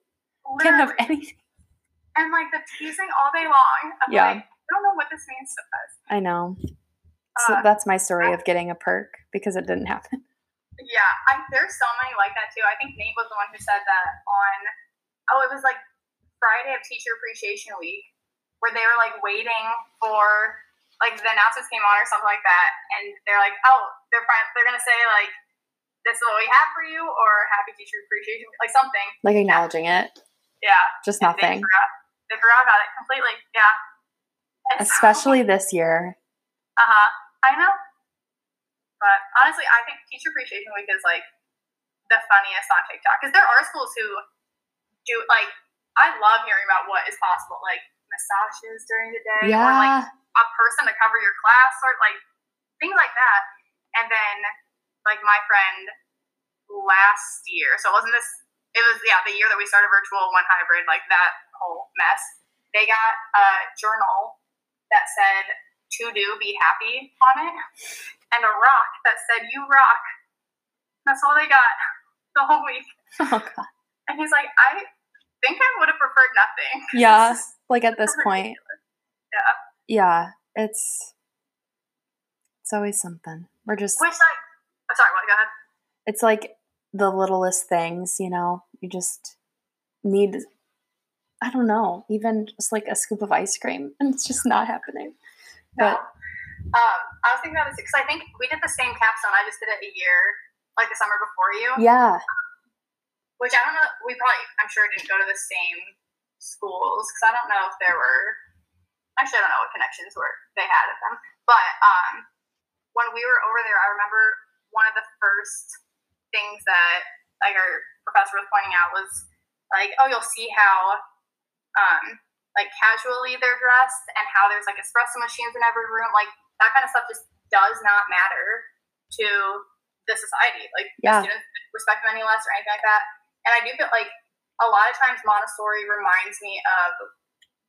Can't have anything. and like the teasing all day long. I'm Yeah. like, I don't know what this means to us. I know. So Uh, that's my story of getting a perk because it didn't happen. Yeah, I, there's so many like that too. I think Nate was the one who said that on, oh, it was like Friday of Teacher Appreciation Week, where they were like waiting for like the announcements came on or something like that, and they're like, oh, they're fine. They're gonna say like, this is what we have for you, or Happy Teacher Appreciation, like something. Like acknowledging it, Yeah, just and nothing. They forgot, they forgot about it completely. Yeah, And so- Especially this year. Uh huh. I know. But honestly, I think Teacher Appreciation Week is like the funniest on TikTok because there are schools who do like. I love hearing about what is possible, like massages during the day, or like a person to cover your class, or like things like that. And then, like my friend last year, so it wasn't this. It was yeah, the year that we started virtual, one hybrid, like that whole mess. They got a journal that said "to do, be happy" on it, and a rock that said "you rock." That's all they got [LAUGHS] the whole week. Oh god. And he's like, I think I would have preferred nothing. [LAUGHS] Yeah. Like at this point. Yeah. Yeah. It's it's always something. We're just Which like, oh, sorry, what? Go ahead. it's like the littlest things, you know. You just need I don't know, even just like a scoop of ice cream [LAUGHS] and it's just not happening. No. But Um, I was thinking about this because I think we did the same capstone. I just did it a year, like the summer before you. yeah. Which I don't know. We probably, I'm sure, didn't go to the same schools because I don't know if there were. Actually, I don't know what connections were they had at them. But um, when we were over there, I remember one of the first things that like our professor was pointing out was like, oh, you'll see how um, like casually they're dressed and how there's like espresso machines in every room. Like that kind of stuff just does not matter to the society. Like Yeah. students don't respect them any less or anything like that. And I do feel like a lot of times Montessori reminds me of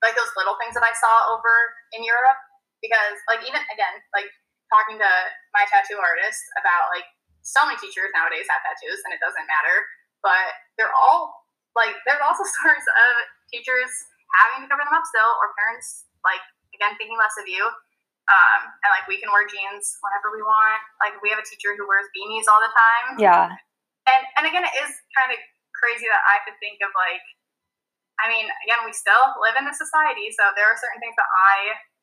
like those little things that I saw over in Europe because like even again like talking to my tattoo artist about like so many teachers nowadays have tattoos and it doesn't matter but they're all like there's also [LAUGHS] stories of teachers having to cover them up still or parents like again thinking less of you um, and like we can wear jeans whenever we want like we have a teacher who wears beanies all the time Yeah. and and again, it is kind of crazy that I could think of like, I mean, again, we still live in a society, so there are certain things that I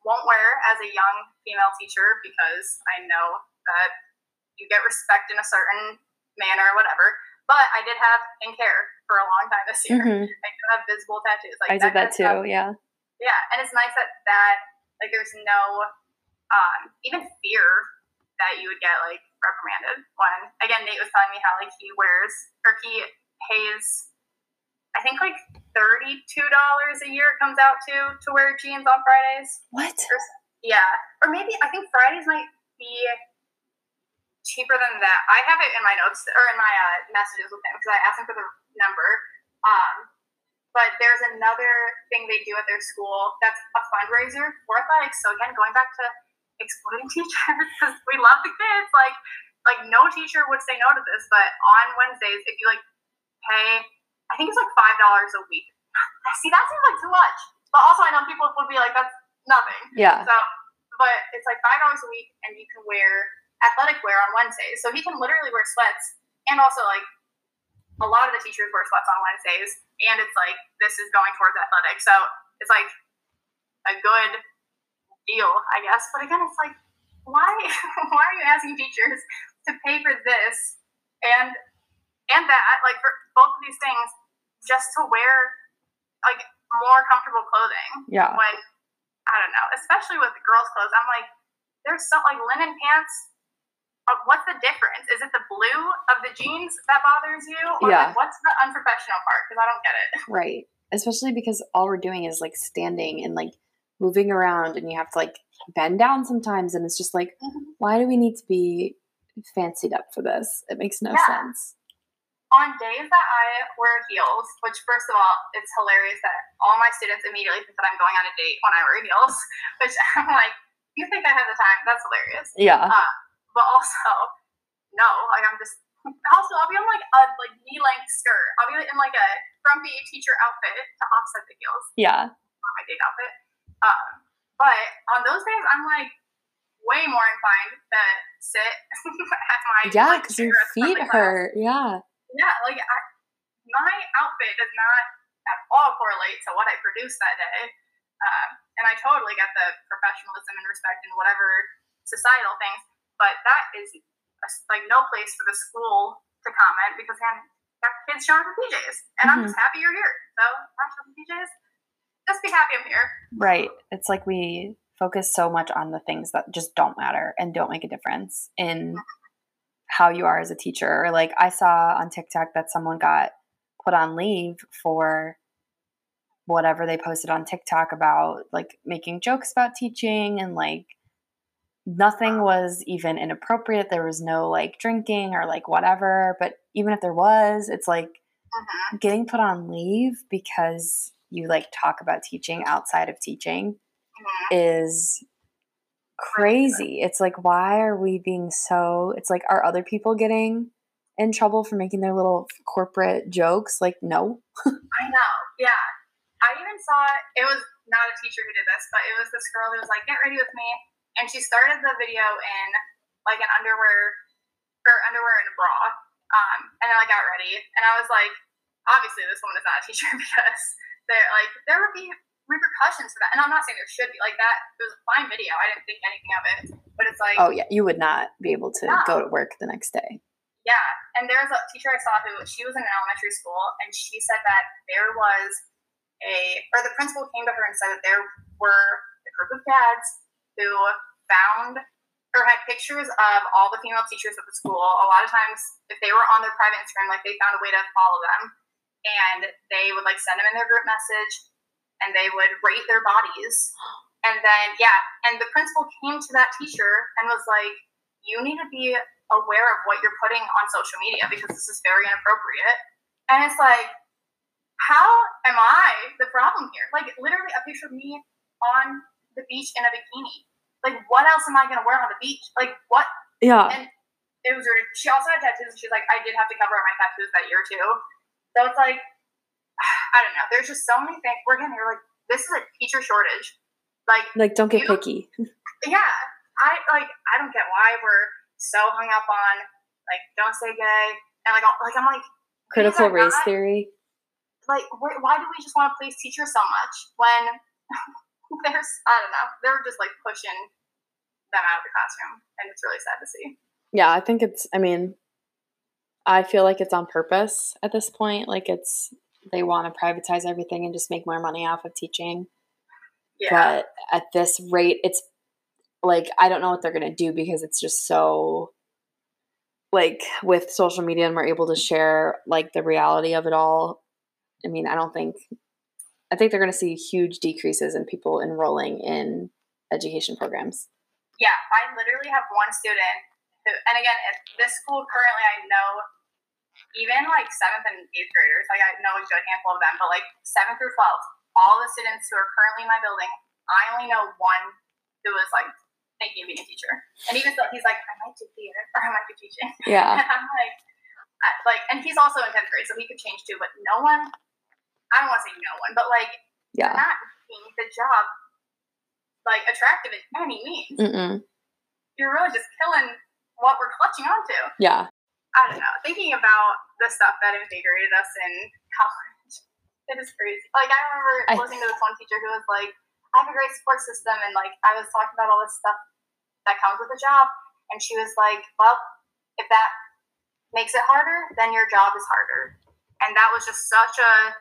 won't wear as a young female teacher because I know that you get respect in a certain manner or whatever. But I did have in care for a long time this year. Mhm. I do have visible tattoos. Like I did that of stuff. too. Yeah. Yeah, and it's nice that that like there's no um, even fear that you would get like reprimanded when again Nate was telling me how like he wears or he pays I think like thirty two dollars a year comes out to to wear jeans on Fridays. What? Yeah, or maybe I think Fridays might be cheaper than that. I have it in my notes or in my uh, messages with him because I asked him for the number. Um, but there's another thing they do at their school that's a fundraiser for athletics. So again, going back to exploiting [LAUGHS] teachers because we love the kids. Like, like no teacher would say no to this. But on Wednesdays, if you like pay, I think it's like five dollars a week. [LAUGHS] See, that seems like too much. But also, I know people would be like, that's nothing. Yeah. So, but it's like five dollars a week, and you can wear athletic wear on Wednesdays. So he can literally wear sweats, and also like a lot of the teachers wear sweats on Wednesdays, and it's like this is going towards athletics. So it's like a good deal, I guess. But again, it's like why [LAUGHS] why are you asking teachers to pay for this and and that like for both of these things just to wear like more comfortable clothing Yeah. when I don't know, especially with girls' clothes. I'm like, there's so like linen pants. What's the difference? Is it the blue of the jeans that bothers you, or Yeah. like, what's the unprofessional part? Because I don't get it. [LAUGHS] Right. Especially because all we're doing is like standing and like moving around and you have to like bend down sometimes and it's just like Mhm. why do we need to be fancied up for this? It makes no Yeah. sense. On days that I wear heels, which first of all, it's hilarious that all my students immediately think that I'm going on a date when I wear heels, [LAUGHS] which I'm like, you think I have the time? That's hilarious. Yeah. But also, no, like I'm just. Also, I'll be on like a like knee length skirt. I'll be in like a frumpy teacher outfit to offset the heels. Yeah. Not my date outfit. Um, but on those days, I'm like way more inclined to sit [LAUGHS] at my Yeah, because your chair at the front of feet class. hurt. Yeah. Yeah, like I, my outfit does not at all correlate to what I produced that day. Um, and I totally get the professionalism and respect and whatever societal things, but that is a, like no place for the school to comment because man, got kids showing up in PJs, and I'm just happy you're here. So I'm showing PJs. Just be happy I'm here. Right. It's like we focus so much on the things that just don't matter and don't make a difference in how you are as a teacher. Like I saw on TikTok that someone got put on leave for whatever they posted on TikTok about like making jokes about teaching and like nothing was even inappropriate. There was no like drinking or like whatever, but even if there was, it's like hmm getting put on leave because you like talk about teaching outside of teaching hmm is crazy. It's like why are we being so it's like are other people getting in trouble for making their little corporate jokes? Like no. I know. Yeah. I even saw it was not a teacher who did this, but it was this girl who was like, "Get ready with me," and she started the video in like an underwear or underwear and a bra, um, and then I got ready, and I was like, obviously this woman is not a teacher [LAUGHS] because they're like there would be repercussions for that, and I'm not saying there should be like that. It was a fine video. I didn't think anything of it, but it's like, Oh yeah, you would not be able to go to work the next day. Yeah, and there's a teacher I saw who she was in an elementary school, and she said that there was a, or the principal came to her and said that there were a group of dads who found or had pictures of all the female teachers at the school. A lot of times, if they were on their private Instagram, like they found a way to follow them, and they would like send them in their group message, and they would rate their bodies. And then, yeah, and the principal came to that teacher and was like, you need to be aware of what you're putting on social media because this is very inappropriate. And it's like, how am I the problem here? Like, literally, a picture of me on the beach in a bikini. Like, what else am I going to wear on the beach? Like, what? Yeah. And it was weird. She also had tattoos, and she's like, I did have to cover up my tattoos that year, too. So it's like, [SIGHS] I don't know. There's just so many things. We're getting here, like, this is a teacher shortage. Like, Like don't get You- picky. [LAUGHS] yeah, I like. I don't get why we're so hung up on like don't say gay and like like I'm like Critical race not- theory. Like wh- why do we just want to please teachers so much when [LAUGHS] there's I don't know they're just like pushing them out of the classroom and it's really sad to see. Yeah, I think it's I mean I feel like it's on purpose at this point. Like it's they want to privatize everything and just make more money off of teaching. Yeah, But at this rate, it's like I don't know what they're gonna do because it's just so like with social media and we're able to share like the reality of it all. I mean, I don't think I think they're gonna see huge decreases in people enrolling in education programs. yeah. I literally have one student who, and again at this school currently I know even like seventh and eighth graders, like I know a good handful of them, but like seventh through twelfth, all the students who are currently in my building, I only know one who was like thinking of being a teacher. And even so, he's like, I might do theater or [LAUGHS] I might do teaching. Yeah. [LAUGHS] And I'm like, I, like, and he's also in tenth grade, so he could change too. But no one, I don't want to say no one, but like, Yeah. not making the job like attractive in any means. Mm-mm. You're really just killing what we're clutching onto. Yeah. I don't know. Thinking about the stuff that invigorated us in college, [LAUGHS] it is crazy. Like I remember I- listening to this one teacher who was like, "I have a great support system," and like I was talking about all this stuff that comes with a job, and she was like, "Well, if that makes it harder, then your job is harder," and that was just such a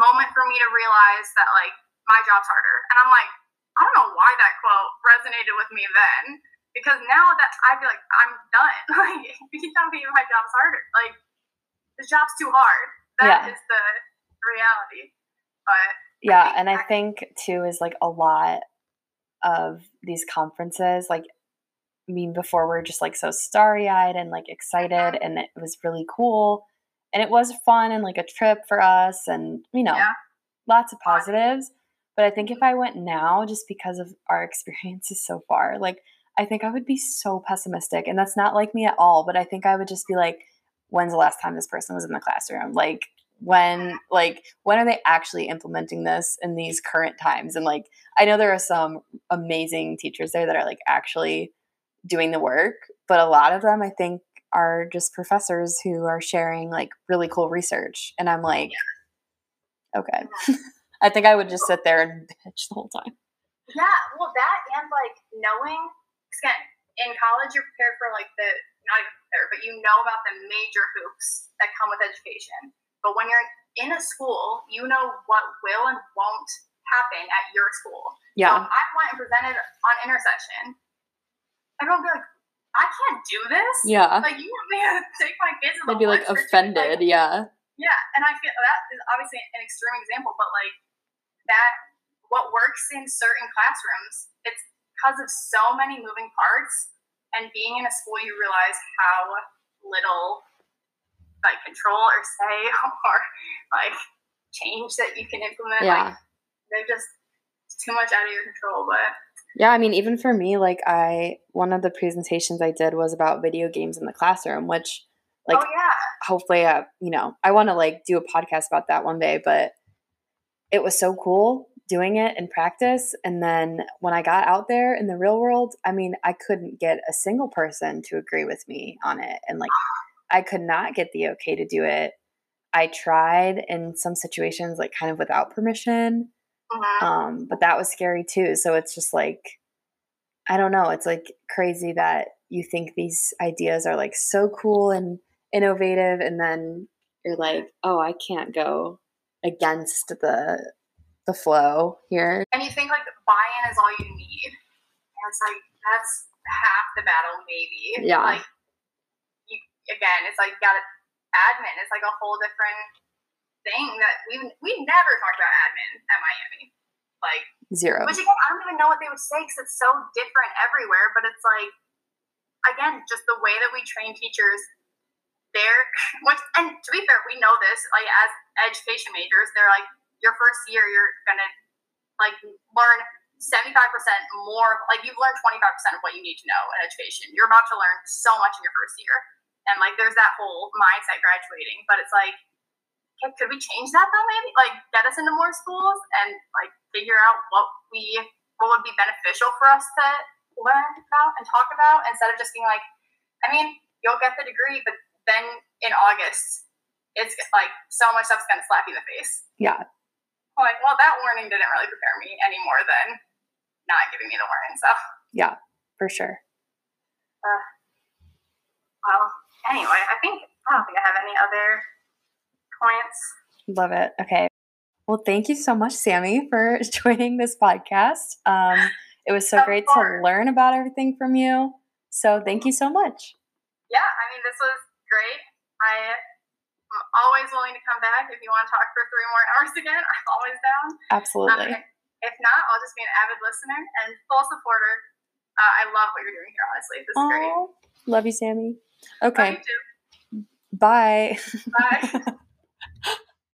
moment for me to realize that like my job's harder, and I'm like, I don't know why that quote resonated with me then, Because now that I'd be like, I'm done. [LAUGHS] Like, you can tell me my job's harder. Like, the job's too hard. That Yeah. is the reality. But Yeah, think and I I- think too is like a lot of these conferences, like I mean, before we're just like so starry eyed and like excited, mm-hmm. and it was really cool, and it was fun and like a trip for us, and you know, Yeah. lots of positives. But I think if mm-hmm. I went now, just because of our [LAUGHS] experiences so far, like I think I would be so pessimistic, and that's not like me at all. But I think I would just be like, when's the last time this person was in the classroom? Like when like when are they actually implementing this in these current times and like i know there are some amazing teachers there that are like actually doing the work but a lot of them i think are just professors who are sharing like really cool research and i'm like okay [LAUGHS] i think i would just sit there and [LAUGHS] bitch the whole time Yeah, well, that and like knowing, again, in college you're prepared for like the not even prepared, but you know about the major hoops that come with education. But when you're in a school, you know what will and won't happen at your school. So yeah if I went and presented on intersession, everyone would be like, "I can't do this." yeah Like you want me to [LAUGHS] take my kids they'd be like woods for two- offended like, yeah yeah, and I feel that is obviously an extreme example, but like that, what works in certain classrooms, it's because of so many moving parts, and being in a school, you realize how little like control or say [LAUGHS] or like change that you can implement. yeah Like they're just too much out of your control, but Yeah, I mean, even for me, like I one of the presentations I did was about video games in the classroom, which like oh yeah, hopefully uh, you know, I want to like do a podcast about that one day, but it was so cool doing it in practice and then when I got out there in the real world, I mean, I couldn't get a single person to agree with me on it and like I could not get the okay to do it. I tried in some situations like kind of without permission Mhm. um but that was scary too so it's just like i don't know it's like crazy that you think these ideas are like so cool and innovative and then you're like oh i can't go against the the flow here and you think like buy-in is all you need, and it's like that's half the battle, maybe. Yeah. Like you again, it's like you got admin. It's like a whole different thing that we we never talked about admin at Miami. Like, zero which again, I don't even know what they would say because it's so different everywhere. But it's like, again, just the way that we train teachers. There, [LAUGHS] which and to be fair, we know this. Like as education majors, they're like your first year, you're gonna like learn 75% more like you've learned 25% of what you need to know in education. You're about to learn so much in your first year. And like there's that whole mindset graduating but it's like okay, could we change that though maybe? Like get us into more schools and like figure out what we what would be beneficial for us to learn about and talk about instead of just being like i mean you'll get the degree but then in august it's like so much stuff's to slap you in the face. Yeah I'm like, well, that warning didn't really prepare me any more than not giving me the warning. So, yeah for sure well, anyway, I think I don't think I have any other points. love it okay well thank you so much sammy for [LAUGHS] joining this podcast um it was so Of great course. to learn about everything from you so thank you so much Yeah, I mean, this was great. I always willing to come back if you want to talk for three more hours [LAUGHS] again. I'm always down. absolutely Um, if not, I'll just be an avid listener and full supporter. Uh, I love what you're doing here. Honestly, this is great. Love you sammy Love okay you too. bye Bye. [LAUGHS]